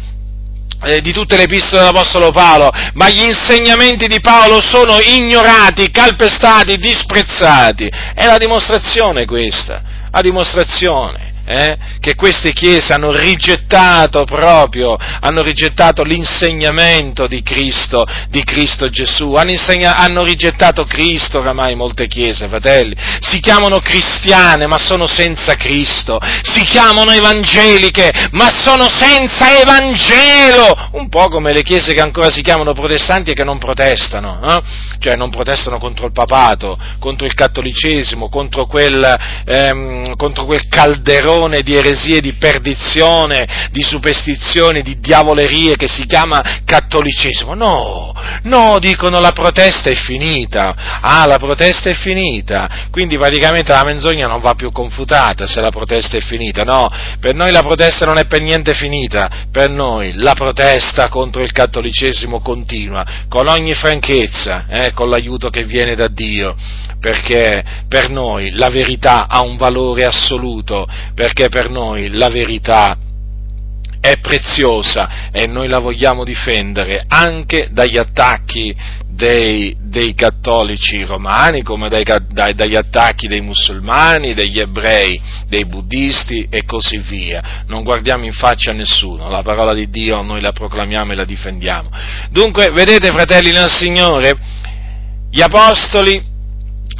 eh? di tutte le epistole dell'Apostolo Paolo, ma gli insegnamenti di Paolo sono ignorati, calpestati, disprezzati. È la dimostrazione questa, la dimostrazione eh, che queste chiese hanno rigettato proprio, hanno rigettato l'insegnamento di Cristo, di Cristo Gesù, hanno, insegna, hanno rigettato Cristo oramai molte chiese, fratelli, si chiamano cristiane ma sono senza Cristo, si chiamano evangeliche ma sono senza Evangelo, un po' come le chiese che ancora si chiamano protestanti e che non protestano, eh? cioè non protestano contro il papato, contro il cattolicesimo, contro quel, ehm, contro quel calderone, milione di eresie, di perdizione, di superstizioni, di diavolerie che si chiama cattolicesimo. No, no, dicono la protesta è finita. Ah, la protesta è finita. Quindi praticamente la menzogna non va più confutata se la protesta è finita. No, per noi la protesta non è per niente finita. Per noi la protesta contro il cattolicesimo continua, con ogni franchezza, eh, con l'aiuto che viene da Dio perché per noi la verità ha un valore assoluto, perché per noi la verità è preziosa e noi la vogliamo difendere anche dagli attacchi dei, dei cattolici romani, come dai, dai, dagli attacchi dei musulmani, degli ebrei, dei buddisti e così via. Non guardiamo in faccia a nessuno, la parola di Dio noi la proclamiamo e la difendiamo. Dunque, vedete fratelli nel Signore, gli apostoli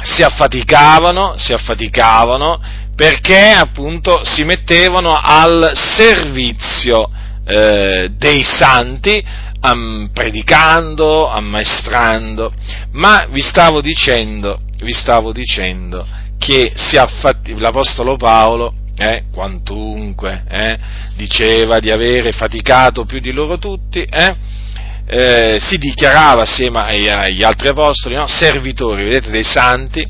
si affaticavano, si affaticavano perché appunto si mettevano al servizio eh, dei santi, am, predicando, ammaestrando, ma vi stavo dicendo, vi stavo dicendo che affatti, l'Apostolo Paolo eh, quantunque eh, diceva di avere faticato più di loro tutti, eh, eh, si dichiarava assieme agli altri apostoli, no? servitori, vedete, dei santi,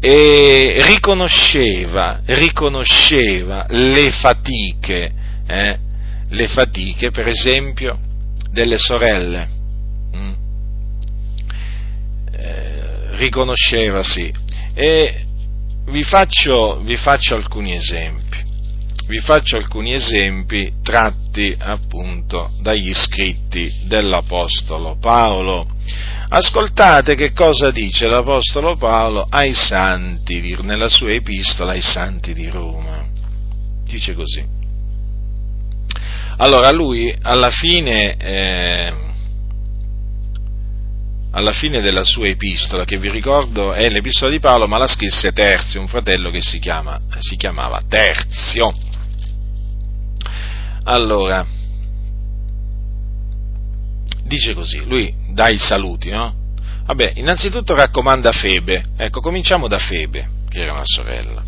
e riconosceva, riconosceva le fatiche, eh, le fatiche, per esempio, delle sorelle. Mm. Eh, riconosceva, sì. E vi faccio, vi faccio alcuni esempi vi faccio alcuni esempi tratti appunto dagli scritti dell'Apostolo Paolo. Ascoltate che cosa dice l'Apostolo Paolo ai santi, nella sua epistola ai santi di Roma. Dice così. Allora lui alla fine, eh, alla fine della sua epistola, che vi ricordo è l'epistola di Paolo, ma la scrisse Terzio, un fratello che si, chiama, si chiamava Terzio allora, dice così, lui dà i saluti, no? Vabbè, innanzitutto raccomanda Febe, ecco, cominciamo da Febe, che era una sorella.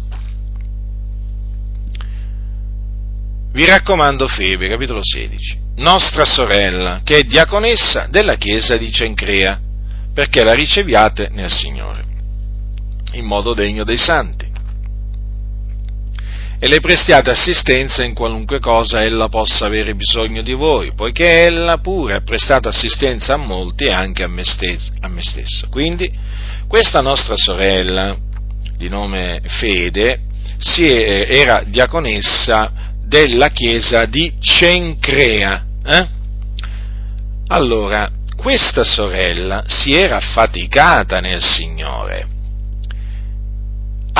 Vi raccomando Febe, capitolo 16, nostra sorella, che è diaconessa della chiesa di Cencrea, perché la riceviate nel Signore, in modo degno dei santi e le prestiate assistenza in qualunque cosa ella possa avere bisogno di voi, poiché ella pure ha prestato assistenza a molti e anche a me, stesso. A me stesso. Quindi questa nostra sorella, di nome Fede, è, era diaconessa della chiesa di Cencrea. Eh? Allora, questa sorella si era affaticata nel Signore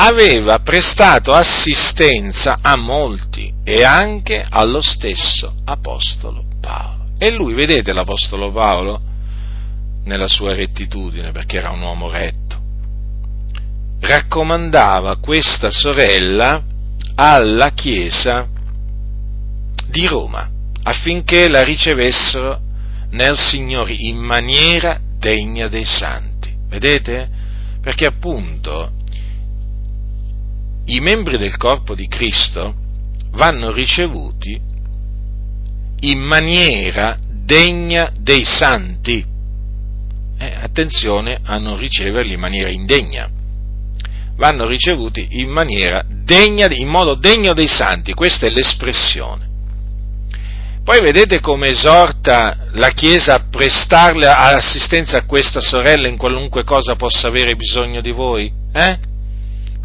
aveva prestato assistenza a molti e anche allo stesso Apostolo Paolo. E lui, vedete l'Apostolo Paolo, nella sua rettitudine, perché era un uomo retto, raccomandava questa sorella alla Chiesa di Roma affinché la ricevessero nel Signore in maniera degna dei santi. Vedete? Perché appunto i membri del corpo di Cristo vanno ricevuti in maniera degna dei santi. Eh, attenzione a non riceverli in maniera indegna. Vanno ricevuti in maniera degna, in modo degno dei santi, questa è l'espressione. Poi vedete come esorta la Chiesa a prestarle assistenza a questa sorella in qualunque cosa possa avere bisogno di voi? Eh?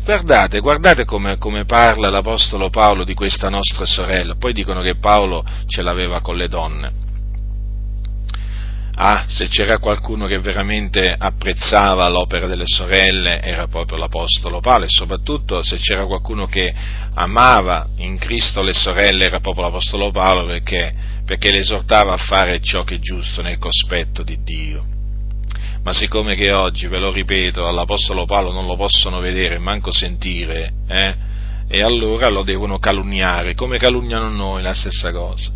Guardate, guardate come, come, parla l'Apostolo Paolo di questa nostra sorella. Poi dicono che Paolo ce l'aveva con le donne. Ah, se c'era qualcuno che veramente apprezzava l'opera delle sorelle era proprio l'Apostolo Paolo e soprattutto se c'era qualcuno che amava in Cristo le sorelle era proprio l'Apostolo Paolo perché, perché le esortava a fare ciò che è giusto nel cospetto di Dio ma siccome che oggi, ve lo ripeto, all'Apostolo Paolo non lo possono vedere, manco sentire, eh, e allora lo devono calunniare, come calunniano noi, la stessa cosa.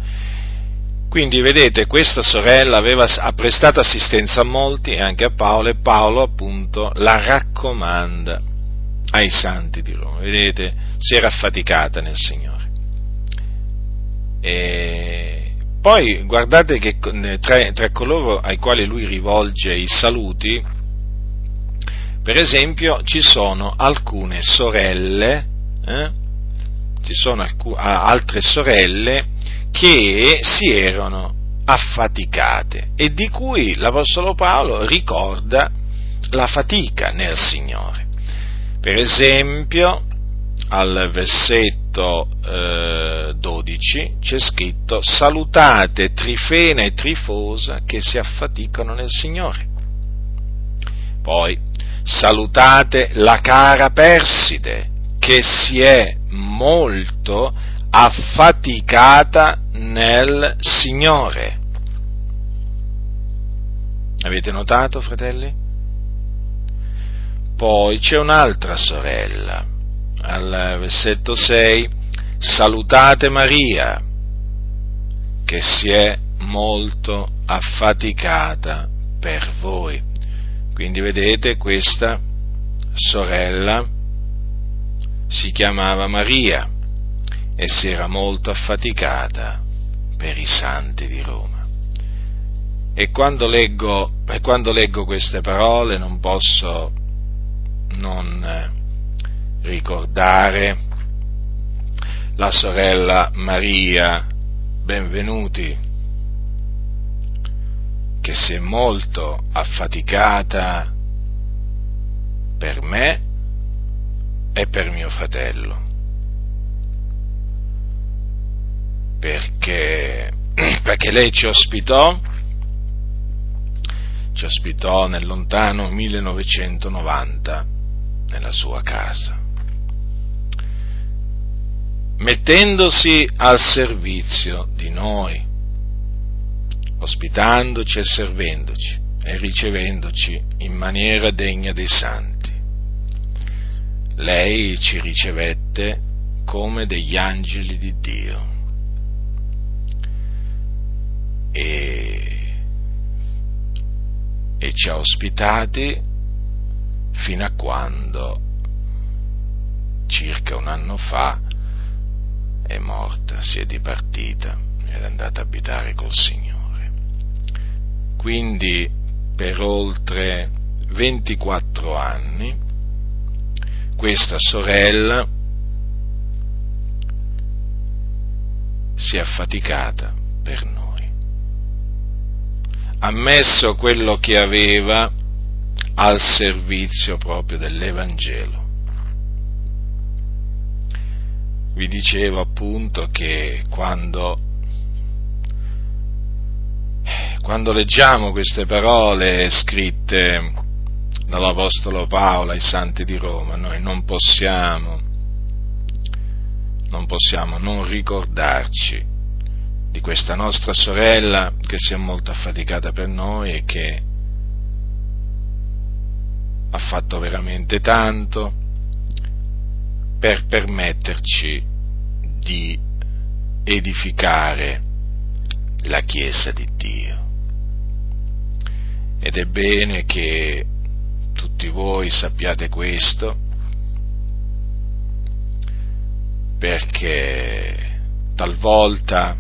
Quindi vedete, questa sorella aveva, ha prestato assistenza a molti e anche a Paolo e Paolo appunto la raccomanda ai santi di Roma. Vedete, si era affaticata nel Signore. E poi guardate che tra, tra, coloro ai quali lui rivolge i saluti, per esempio, ci sono alcune sorelle, eh? ci sono alc- altre sorelle che si erano affaticate e di cui l'Apostolo Paolo ricorda la fatica nel Signore. Per esempio, al versetto eh, 12 c'è scritto salutate Trifena e Trifosa che si affaticano nel Signore. Poi salutate la cara Perside che si è molto affaticata nel Signore. Avete notato, fratelli? Poi c'è un'altra sorella, al versetto 6, salutate Maria, che si è molto affaticata per voi. Quindi vedete, questa sorella si chiamava Maria e si era molto affaticata per i santi di Roma. E quando leggo, e quando leggo queste parole non posso non ricordare la sorella Maria Benvenuti, che si è molto affaticata per me e per mio fratello, perché, perché lei ci ospitò, ci ospitò nel lontano 1990 nella sua casa mettendosi al servizio di noi, ospitandoci e servendoci e ricevendoci in maniera degna dei santi. Lei ci ricevette come degli angeli di Dio e, e ci ha ospitati fino a quando, circa un anno fa, è morta, si è dipartita ed è andata a abitare col Signore. Quindi per oltre 24 anni questa sorella si è affaticata per noi. Ha messo quello che aveva al servizio proprio dell'Evangelo. Vi dicevo appunto che quando, quando leggiamo queste parole scritte dall'Apostolo Paolo ai Santi di Roma, noi non possiamo non possiamo non ricordarci di questa nostra sorella che si è molto affaticata per noi e che ha fatto veramente tanto per permetterci di edificare la Chiesa di Dio. Ed è bene che tutti voi sappiate questo perché talvolta,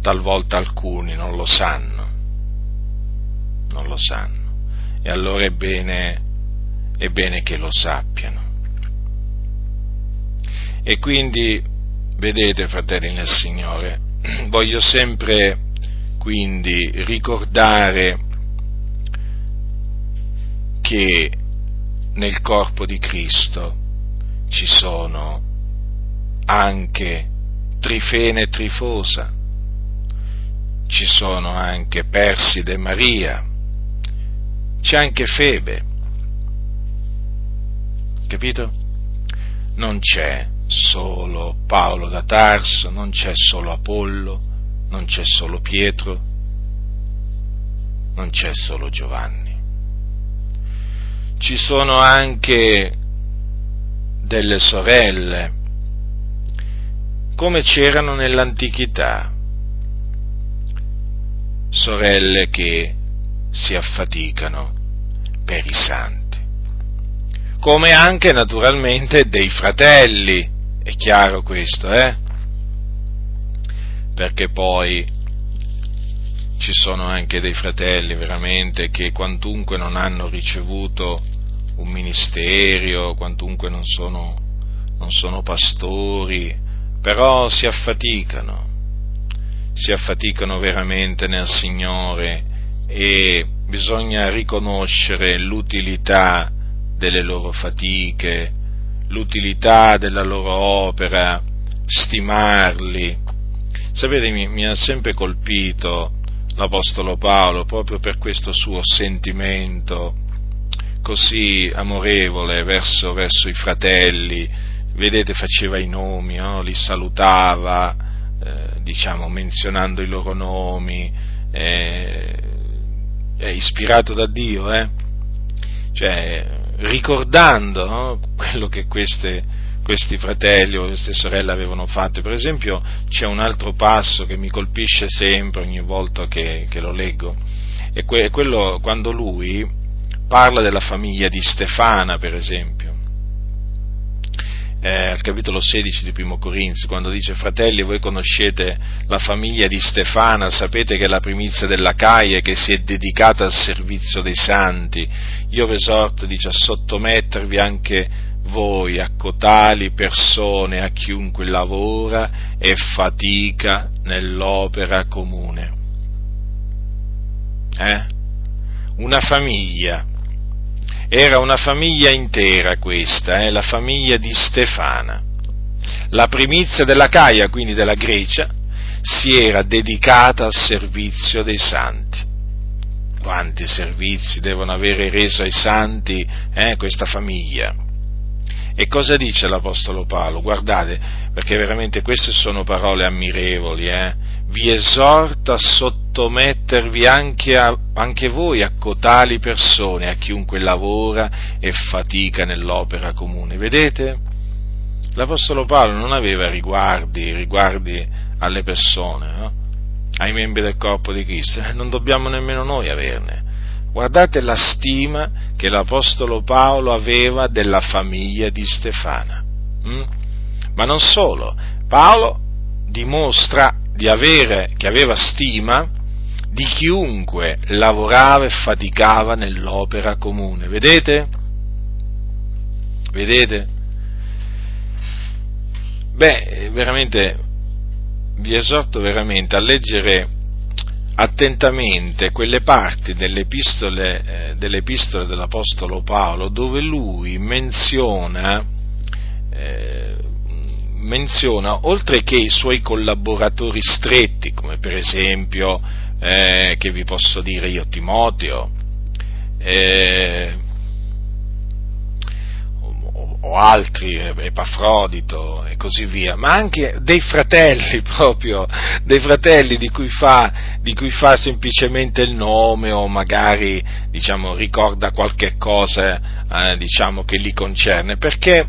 talvolta alcuni non lo sanno, non lo sanno, e allora è bene, è bene che lo sappiano. E quindi, vedete, fratelli nel Signore, voglio sempre quindi ricordare che nel corpo di Cristo ci sono anche Trifene e Trifosa, ci sono anche Perside e Maria, c'è anche Febe, capito? Non c'è solo Paolo da Tarso, non c'è solo Apollo, non c'è solo Pietro, non c'è solo Giovanni. Ci sono anche delle sorelle, come c'erano nell'antichità, sorelle che si affaticano per i santi, come anche naturalmente dei fratelli, è chiaro questo, eh? Perché poi ci sono anche dei fratelli veramente che quantunque non hanno ricevuto un ministero, quantunque non sono, non sono pastori, però si affaticano, si affaticano veramente nel Signore e bisogna riconoscere l'utilità delle loro fatiche, l'utilità della loro opera, stimarli. Sapete, mi, mi ha sempre colpito l'Apostolo Paolo proprio per questo suo sentimento così amorevole verso, verso i fratelli, vedete faceva i nomi, no? li salutava, eh, diciamo menzionando i loro nomi, eh, è ispirato da Dio, eh? cioè ricordando no? quello che queste, questi fratelli o queste sorelle avevano fatto. Per esempio c'è un altro passo che mi colpisce sempre ogni volta che, che lo leggo, è quello quando lui parla della famiglia di Stefana, per esempio. Eh, al capitolo 16 di Primo Corinzi, quando dice fratelli, voi conoscete la famiglia di Stefana, sapete che è la primizia della Caia che si è dedicata al servizio dei santi. Io vi esorto, dice, a sottomettervi anche voi a cotali persone, a chiunque lavora e fatica nell'opera comune. Eh? Una famiglia era una famiglia intera questa, eh, la famiglia di Stefana. La primizia della Caia, quindi della Grecia, si era dedicata al servizio dei santi. Quanti servizi devono avere reso ai santi eh, questa famiglia? E cosa dice l'Apostolo Paolo? Guardate, perché veramente queste sono parole ammirevoli, eh? vi esorta a sottomettervi anche, a, anche voi a cotali persone, a chiunque lavora e fatica nell'opera comune. Vedete? L'Apostolo Paolo non aveva riguardi, riguardi alle persone, no? ai membri del corpo di Cristo, non dobbiamo nemmeno noi averne. Guardate la stima che l'Apostolo Paolo aveva della famiglia di Stefana. Mm? Ma non solo, Paolo dimostra di avere, che aveva stima di chiunque lavorava e faticava nell'opera comune. Vedete? Vedete? Beh, veramente vi esorto veramente a leggere attentamente quelle parti delle epistole, eh, delle dell'Apostolo Paolo dove lui menziona, eh, menziona, oltre che i suoi collaboratori stretti, come per esempio, eh, che vi posso dire io, Timoteo, eh, o altri, Epafrodito e così via, ma anche dei fratelli proprio, dei fratelli di cui fa, di cui fa semplicemente il nome o magari diciamo, ricorda qualche cosa eh, diciamo, che li concerne, perché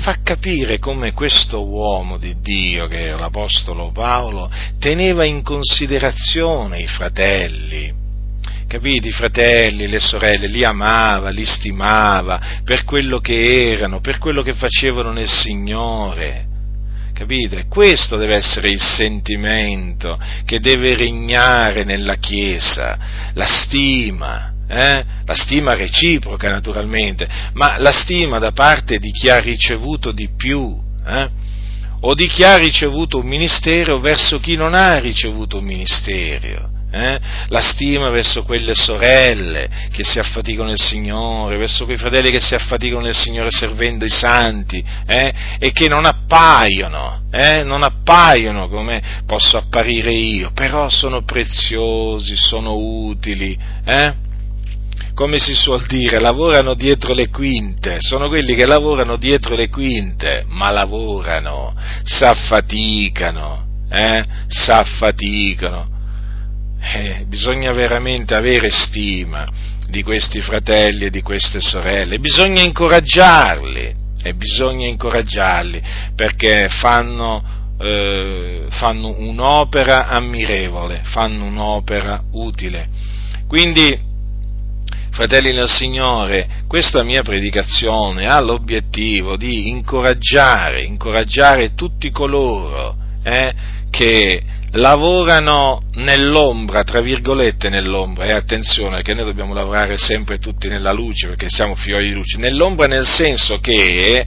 fa capire come questo uomo di Dio, che è l'Apostolo Paolo, teneva in considerazione i fratelli capite? I fratelli, le sorelle, li amava, li stimava per quello che erano, per quello che facevano nel Signore. Capite? Questo deve essere il sentimento che deve regnare nella Chiesa, la stima, eh? la stima reciproca naturalmente, ma la stima da parte di chi ha ricevuto di più, eh? o di chi ha ricevuto un ministero verso chi non ha ricevuto un ministero eh? la stima verso quelle sorelle che si affaticano nel Signore, verso quei fratelli che si affaticano nel Signore servendo i santi eh? e che non appaiono, eh? non appaiono come posso apparire io, però sono preziosi, sono utili. Eh? come si suol dire, lavorano dietro le quinte, sono quelli che lavorano dietro le quinte, ma lavorano, s'affaticano, eh? s'affaticano, eh, bisogna veramente avere stima di questi fratelli e di queste sorelle, bisogna incoraggiarli, e bisogna incoraggiarli perché fanno, eh, fanno un'opera ammirevole, fanno un'opera utile. Quindi, fratelli nel Signore, questa mia predicazione ha l'obiettivo di incoraggiare, incoraggiare tutti coloro eh, che lavorano nell'ombra, tra virgolette nell'ombra, e attenzione che noi dobbiamo lavorare sempre tutti nella luce perché siamo figlioli di luce, nell'ombra nel senso che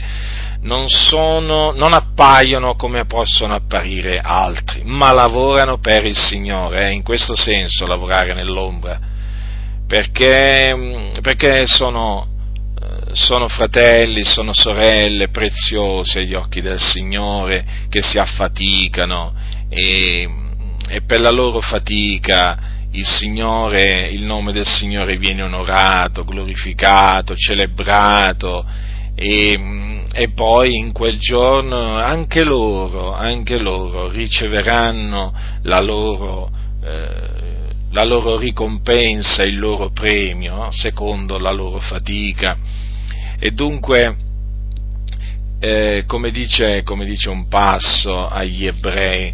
non, sono, non appaiono come possono apparire altri, ma lavorano per il Signore, è eh? in questo senso lavorare nell'ombra, perché, perché sono, sono fratelli, sono sorelle preziosi agli occhi del Signore che si affaticano e, e per la loro fatica il Signore, il nome del Signore viene onorato, glorificato, celebrato e, e, poi in quel giorno anche loro, anche loro riceveranno la loro, eh, la loro ricompensa, il loro premio, secondo la loro fatica. E dunque, eh, come, dice, come dice un passo agli ebrei,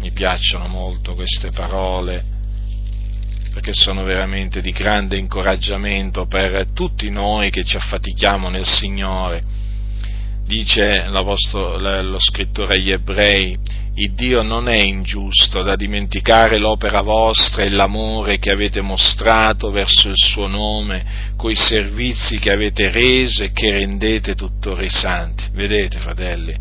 mi piacciono molto queste parole perché sono veramente di grande incoraggiamento per tutti noi che ci affatichiamo nel Signore. Dice lo scrittore agli ebrei, il Dio non è ingiusto da dimenticare l'opera vostra e l'amore che avete mostrato verso il suo nome, coi servizi che avete reso e che rendete tuttora i santi. Vedete, fratelli?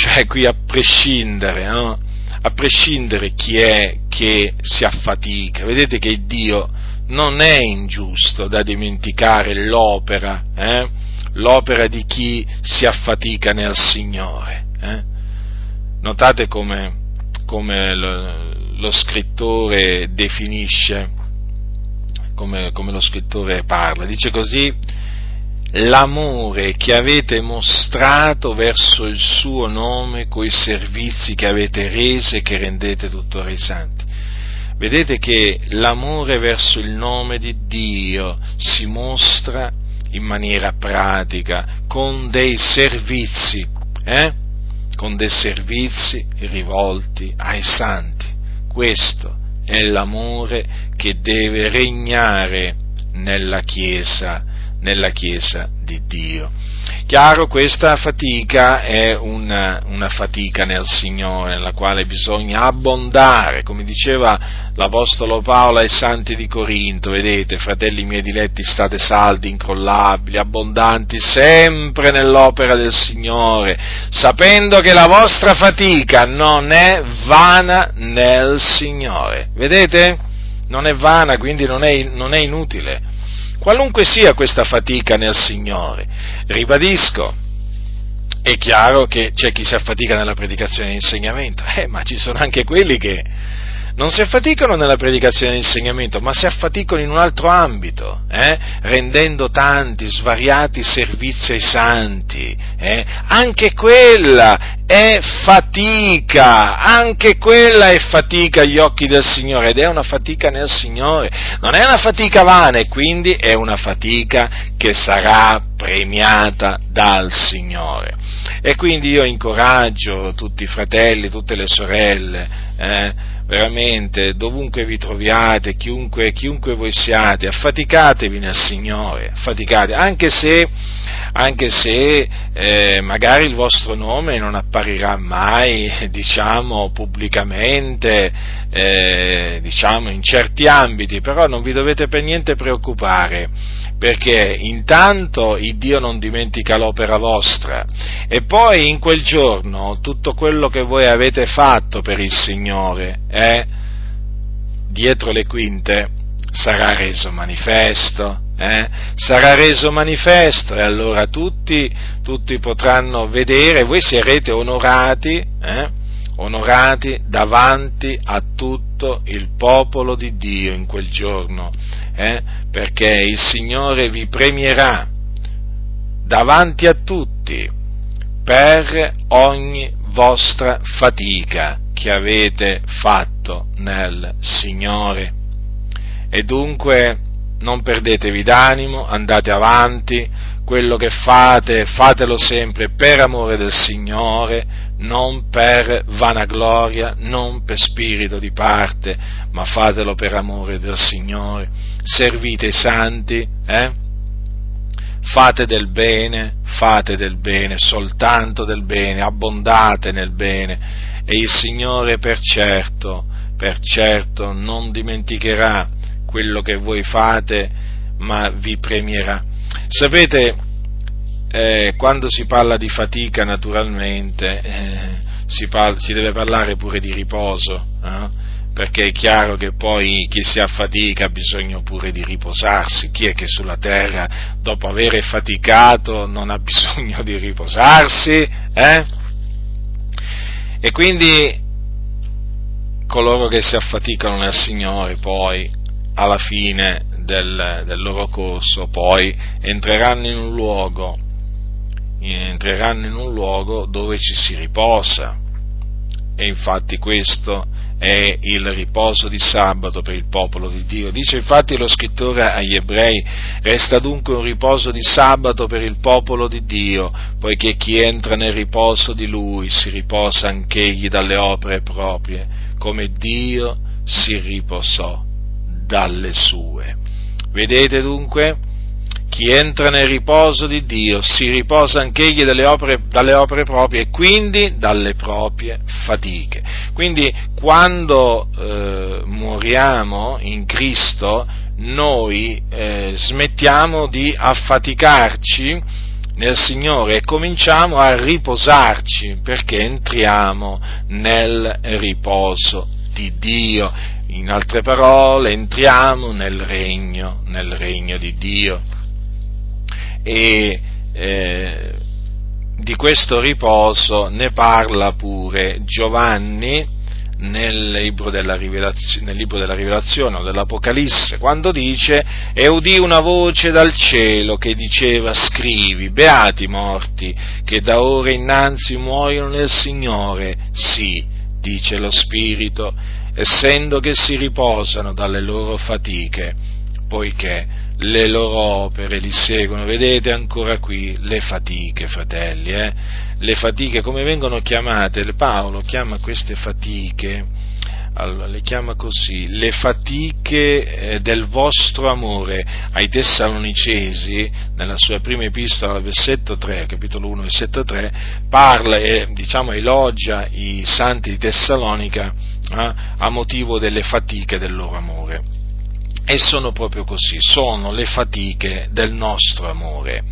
Cioè qui a prescindere, no? a prescindere chi è che si affatica, vedete che Dio non è ingiusto da dimenticare l'opera, eh? l'opera di chi si affatica nel Signore. Eh? Notate come, come lo, lo, scrittore definisce, come, come lo scrittore parla, dice così, l'amore che avete mostrato verso il suo nome coi servizi che avete reso e che rendete tuttora ai santi. Vedete che l'amore verso il nome di Dio si mostra in maniera pratica con dei servizi, eh? con dei servizi rivolti ai santi. Questo è l'amore che deve regnare nella Chiesa nella Chiesa di Dio. Chiaro, questa fatica è una, una, fatica nel Signore, nella quale bisogna abbondare, come diceva l'Apostolo Paolo ai santi di Corinto, vedete, fratelli miei diletti, state saldi, incrollabili, abbondanti sempre nell'opera del Signore, sapendo che la vostra fatica non è vana nel Signore. Vedete? Non è vana, quindi non è, non è inutile qualunque sia questa fatica nel Signore. Ribadisco, è chiaro che c'è chi si affatica nella predicazione e nell'insegnamento, eh, ma ci sono anche quelli che non si affaticano nella predicazione e nell'insegnamento, ma si affaticano in un altro ambito, eh? rendendo tanti svariati servizi ai santi. Eh? Anche quella è fatica, anche quella è fatica agli occhi del Signore ed è una fatica nel Signore. Non è una fatica vana e quindi è una fatica che sarà premiata dal Signore. E quindi io incoraggio tutti i fratelli, tutte le sorelle, eh, veramente, dovunque vi troviate, chiunque, chiunque voi siate, affaticatevi nel Signore, affaticate, anche se, anche se eh, magari il vostro nome non apparirà mai, diciamo, pubblicamente, eh, diciamo, in certi ambiti, però non vi dovete per niente preoccupare perché intanto il Dio non dimentica l'opera vostra e poi in quel giorno tutto quello che voi avete fatto per il Signore eh, dietro le quinte sarà reso manifesto. Eh, sarà reso manifesto e allora tutti, tutti potranno vedere, voi sarete onorati, eh, onorati davanti a tutto il popolo di Dio in quel giorno eh, perché il Signore vi premierà davanti a tutti per ogni vostra fatica che avete fatto nel Signore. E dunque non perdetevi d'animo, andate avanti, quello che fate, fatelo sempre per amore del Signore, non per vanagloria, non per spirito di parte, ma fatelo per amore del Signore. Servite i santi, eh? fate del bene, fate del bene, soltanto del bene, abbondate nel bene e il Signore per certo, per certo non dimenticherà quello che voi fate, ma vi premierà. Sapete, eh, quando si parla di fatica naturalmente eh, si, parla, si, deve parlare pure di riposo, eh? perché è chiaro che poi chi si affatica ha bisogno pure di riposarsi, chi è che sulla terra dopo aver faticato non ha bisogno di riposarsi? Eh? E quindi coloro che si affaticano nel Signore poi alla fine del, del loro corso poi entreranno in un luogo entreranno in un luogo dove ci si riposa. E infatti questo è il riposo di sabato per il popolo di Dio. Dice infatti lo scrittore agli ebrei, resta dunque un riposo di sabato per il popolo di Dio, poiché chi entra nel riposo di lui si riposa anch'egli dalle opere proprie, come Dio si riposò dalle sue. Vedete dunque? chi entra nel riposo di Dio si riposa anch'egli dalle opere, dalle opere proprie e quindi dalle proprie fatiche. Quindi quando eh, moriamo in Cristo noi eh, smettiamo di affaticarci nel Signore e cominciamo a riposarci perché entriamo nel riposo di Dio. In altre parole, entriamo nel regno, nel regno di Dio. E eh, di questo riposo ne parla pure Giovanni nel libro, della nel libro della Rivelazione o dell'Apocalisse, quando dice e udì una voce dal cielo che diceva scrivi, beati morti che da ora innanzi muoiono nel Signore, sì, dice lo Spirito, essendo che si riposano dalle loro fatiche, poiché le loro opere li seguono. Vedete ancora qui le fatiche, fratelli, eh? le fatiche come vengono chiamate, Paolo chiama queste fatiche allora, le chiama così, le fatiche eh, del vostro amore ai Tessalonicesi, nella sua prima epistola, versetto 3, capitolo 1, versetto 3, parla e diciamo, elogia i santi di Tessalonica eh, a motivo delle fatiche del loro amore. E sono proprio così, sono le fatiche del nostro amore,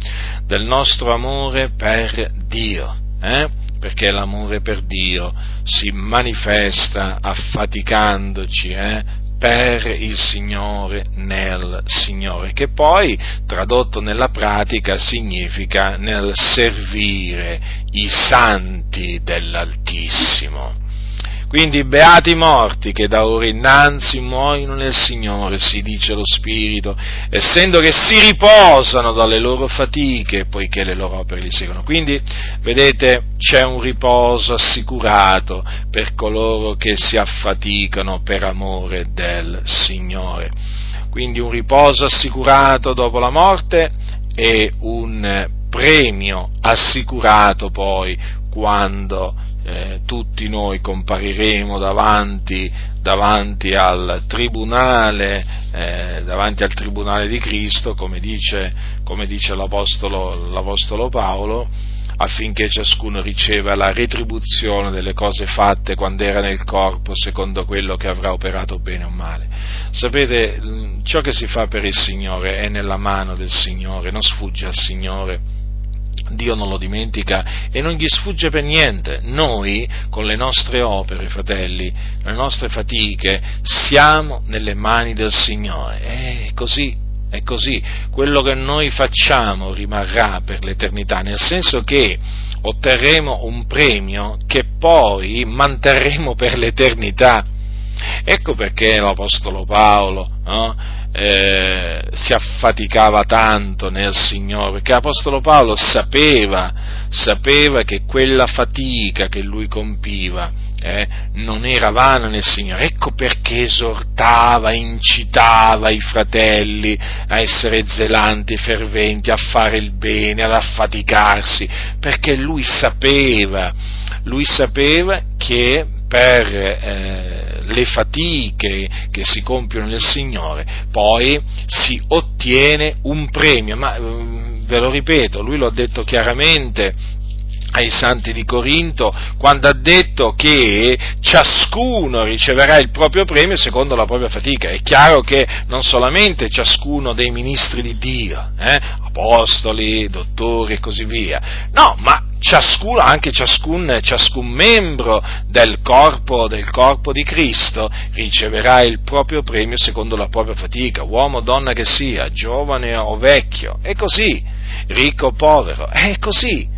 del nostro amore per Dio. Eh? perché l'amore per Dio si manifesta affaticandoci eh, per il Signore nel Signore, che poi tradotto nella pratica significa nel servire i santi dell'Altissimo. Quindi beati i morti che da ora innanzi muoiono nel Signore, si dice lo Spirito, essendo che si riposano dalle loro fatiche, poiché le loro opere li seguono. Quindi, vedete, c'è un riposo assicurato per coloro che si affaticano per amore del Signore. Quindi un riposo assicurato dopo la morte e un premio assicurato poi quando eh, tutti noi compariremo davanti, davanti, al tribunale, eh, davanti, al tribunale, di Cristo, come dice, come dice l'Apostolo, l'Apostolo Paolo, affinché ciascuno riceva la retribuzione delle cose fatte quando era nel corpo, secondo quello che avrà operato bene o male. Sapete, ciò che si fa per il Signore è nella mano del Signore, non sfugge al Signore Dio non lo dimentica e non gli sfugge per niente. Noi, con le nostre opere, fratelli, le nostre fatiche, siamo nelle mani del Signore. È così, è così. Quello che noi facciamo rimarrà per l'eternità, nel senso che otterremo un premio che poi manterremo per l'eternità. Ecco perché l'Apostolo Paolo no, eh, si affaticava tanto nel Signore, perché l'Apostolo Paolo sapeva, sapeva che quella fatica che lui compiva eh, non era vana nel Signore, ecco perché esortava, incitava i fratelli a essere zelanti, ferventi, a fare il bene, ad affaticarsi, perché lui sapeva, lui sapeva che per eh, le fatiche che si compiono nel Signore, poi si ottiene un premio, ma eh, ve lo ripeto, lui lo ha detto chiaramente ai santi di Corinto quando ha detto che ciascuno riceverà il proprio premio secondo la propria fatica. È chiaro che non solamente ciascuno dei ministri di Dio, eh, apostoli, dottori e così via, no, ma ciascuno, anche ciascun, ciascun membro del corpo, del corpo di Cristo riceverà il proprio premio secondo la propria fatica, uomo o donna che sia, giovane o vecchio, è così, ricco o povero, è così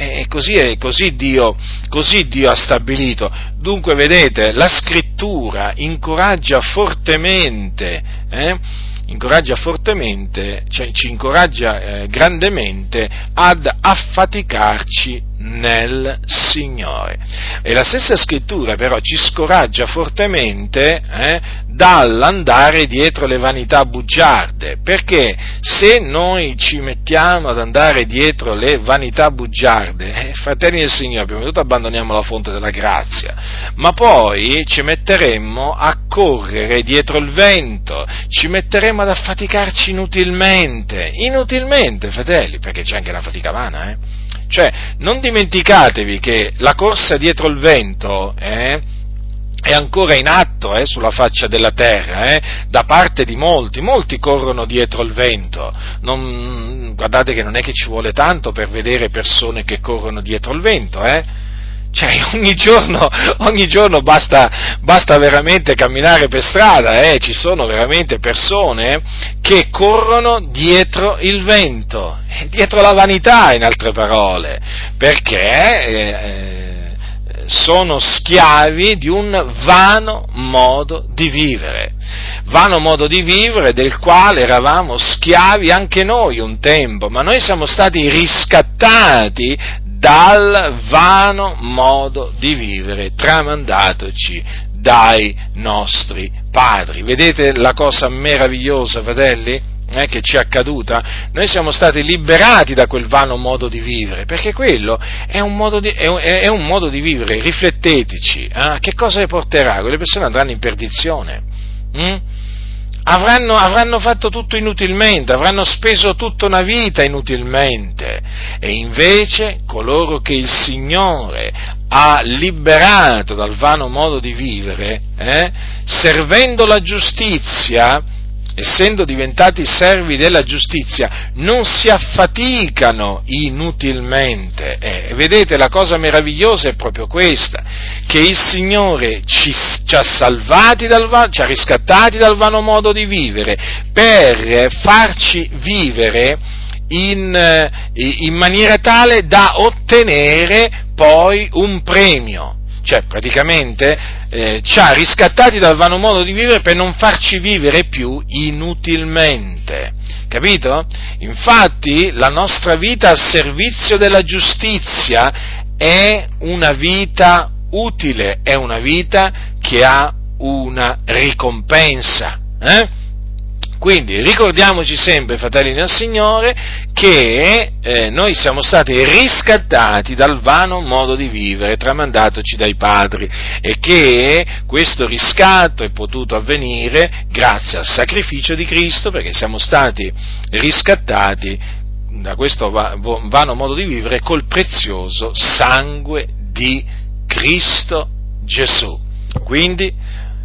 e così, è, così, Dio, così Dio ha stabilito. Dunque, vedete, la scrittura incoraggia fortemente eh, incoraggia fortemente, cioè ci incoraggia eh, grandemente ad affaticarci nel Signore. E la stessa scrittura però ci scoraggia fortemente eh, dall'andare dietro le vanità bugiarde, perché se noi ci mettiamo ad andare dietro le vanità bugiarde, eh, fratelli del Signore, prima di tutto abbandoniamo la fonte della grazia, ma poi ci metteremmo a correre dietro il vento, ci metteremmo ad affaticarci inutilmente, inutilmente, fratelli, perché c'è anche la fatica vana, eh? Cioè, non dimenticatevi che la corsa dietro il vento eh, è ancora in atto eh, sulla faccia della terra, eh, da parte di molti, molti corrono dietro il vento. Non, guardate che non è che ci vuole tanto per vedere persone che corrono dietro il vento, eh cioè, ogni giorno, ogni giorno basta, basta, veramente camminare per strada, eh? ci sono veramente persone che corrono dietro il vento, dietro la vanità in altre parole, perché eh, eh sono schiavi di un vano modo di vivere, vano modo di vivere del quale eravamo schiavi anche noi un tempo, ma noi siamo stati riscattati dal vano modo di vivere tramandatoci dai nostri padri. Vedete la cosa meravigliosa, fratelli? eh, che ci è accaduta, noi siamo stati liberati da quel vano modo di vivere, perché quello è un modo di, è un, è un modo di vivere, rifletteteci, eh? che cosa porterà? Quelle persone andranno in perdizione. Mm? Avranno, avranno, fatto tutto inutilmente, avranno speso tutta una vita inutilmente. E invece coloro che il Signore ha liberato dal vano modo di vivere, eh, servendo la giustizia, essendo diventati servi della giustizia, non si affaticano inutilmente. Eh, vedete, la cosa meravigliosa è proprio questa, che il Signore ci, ci, ha salvati dal, ci ha riscattati dal vano modo di vivere per farci vivere in, eh, in maniera tale da ottenere poi un premio. Cioè, praticamente eh, ci ha riscattati dal vano modo di vivere per non farci vivere più inutilmente. Capito? Infatti la nostra vita al servizio della giustizia è una vita utile, è una vita che ha una ricompensa. Eh? Quindi ricordiamoci sempre, fratelli nel Signore, che eh, noi siamo stati riscattati dal vano modo di vivere tramandatoci dai padri e che questo riscatto è potuto avvenire grazie al sacrificio di Cristo perché siamo stati riscattati da questo vano modo di vivere col prezioso sangue di Cristo Gesù. Quindi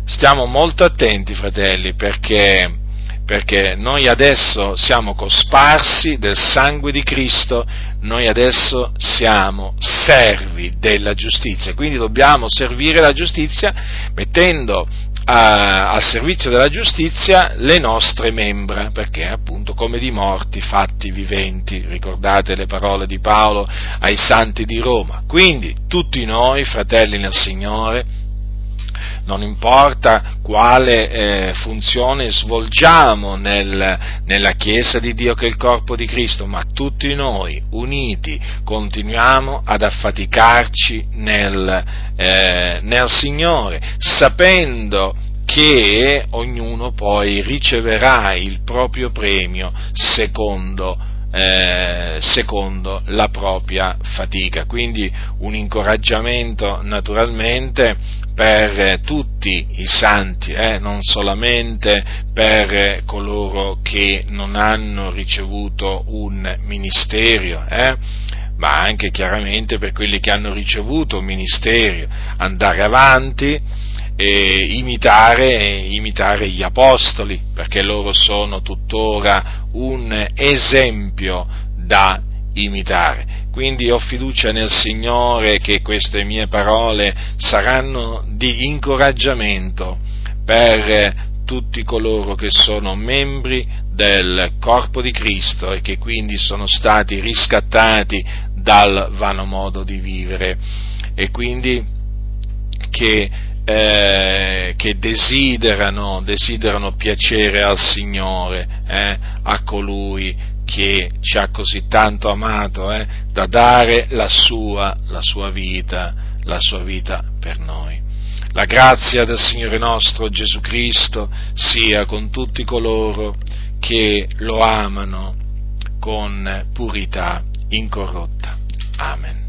stiamo molto attenti, fratelli, perché perché noi adesso siamo cosparsi del sangue di Cristo, noi adesso siamo servi della giustizia, quindi dobbiamo servire la giustizia mettendo a, al servizio della giustizia le nostre membra, perché appunto come di morti fatti viventi, ricordate le parole di Paolo ai santi di Roma. Quindi tutti noi, fratelli nel Signore, non importa quale eh, funzione svolgiamo nel, nella Chiesa di Dio che è il corpo di Cristo, ma tutti noi uniti continuiamo ad affaticarci nel, eh, nel Signore, sapendo che ognuno poi riceverà il proprio premio secondo, eh, secondo la propria fatica. Quindi un incoraggiamento naturalmente per tutti i santi, eh, non solamente per coloro che non hanno ricevuto un ministero, eh, ma anche chiaramente per quelli che hanno ricevuto un ministero, andare avanti e imitare, imitare gli apostoli, perché loro sono tuttora un esempio da imitare. Quindi ho fiducia nel Signore che queste mie parole saranno di incoraggiamento per tutti coloro che sono membri del corpo di Cristo e che quindi sono stati riscattati dal vano modo di vivere. E quindi che, eh, che desiderano, desiderano, piacere al Signore, eh, a colui che ci ha così tanto amato eh, da dare la sua, la sua vita, la sua vita per noi. La grazia del Signore nostro Gesù Cristo sia con tutti coloro che lo amano con purità incorrotta. Amen.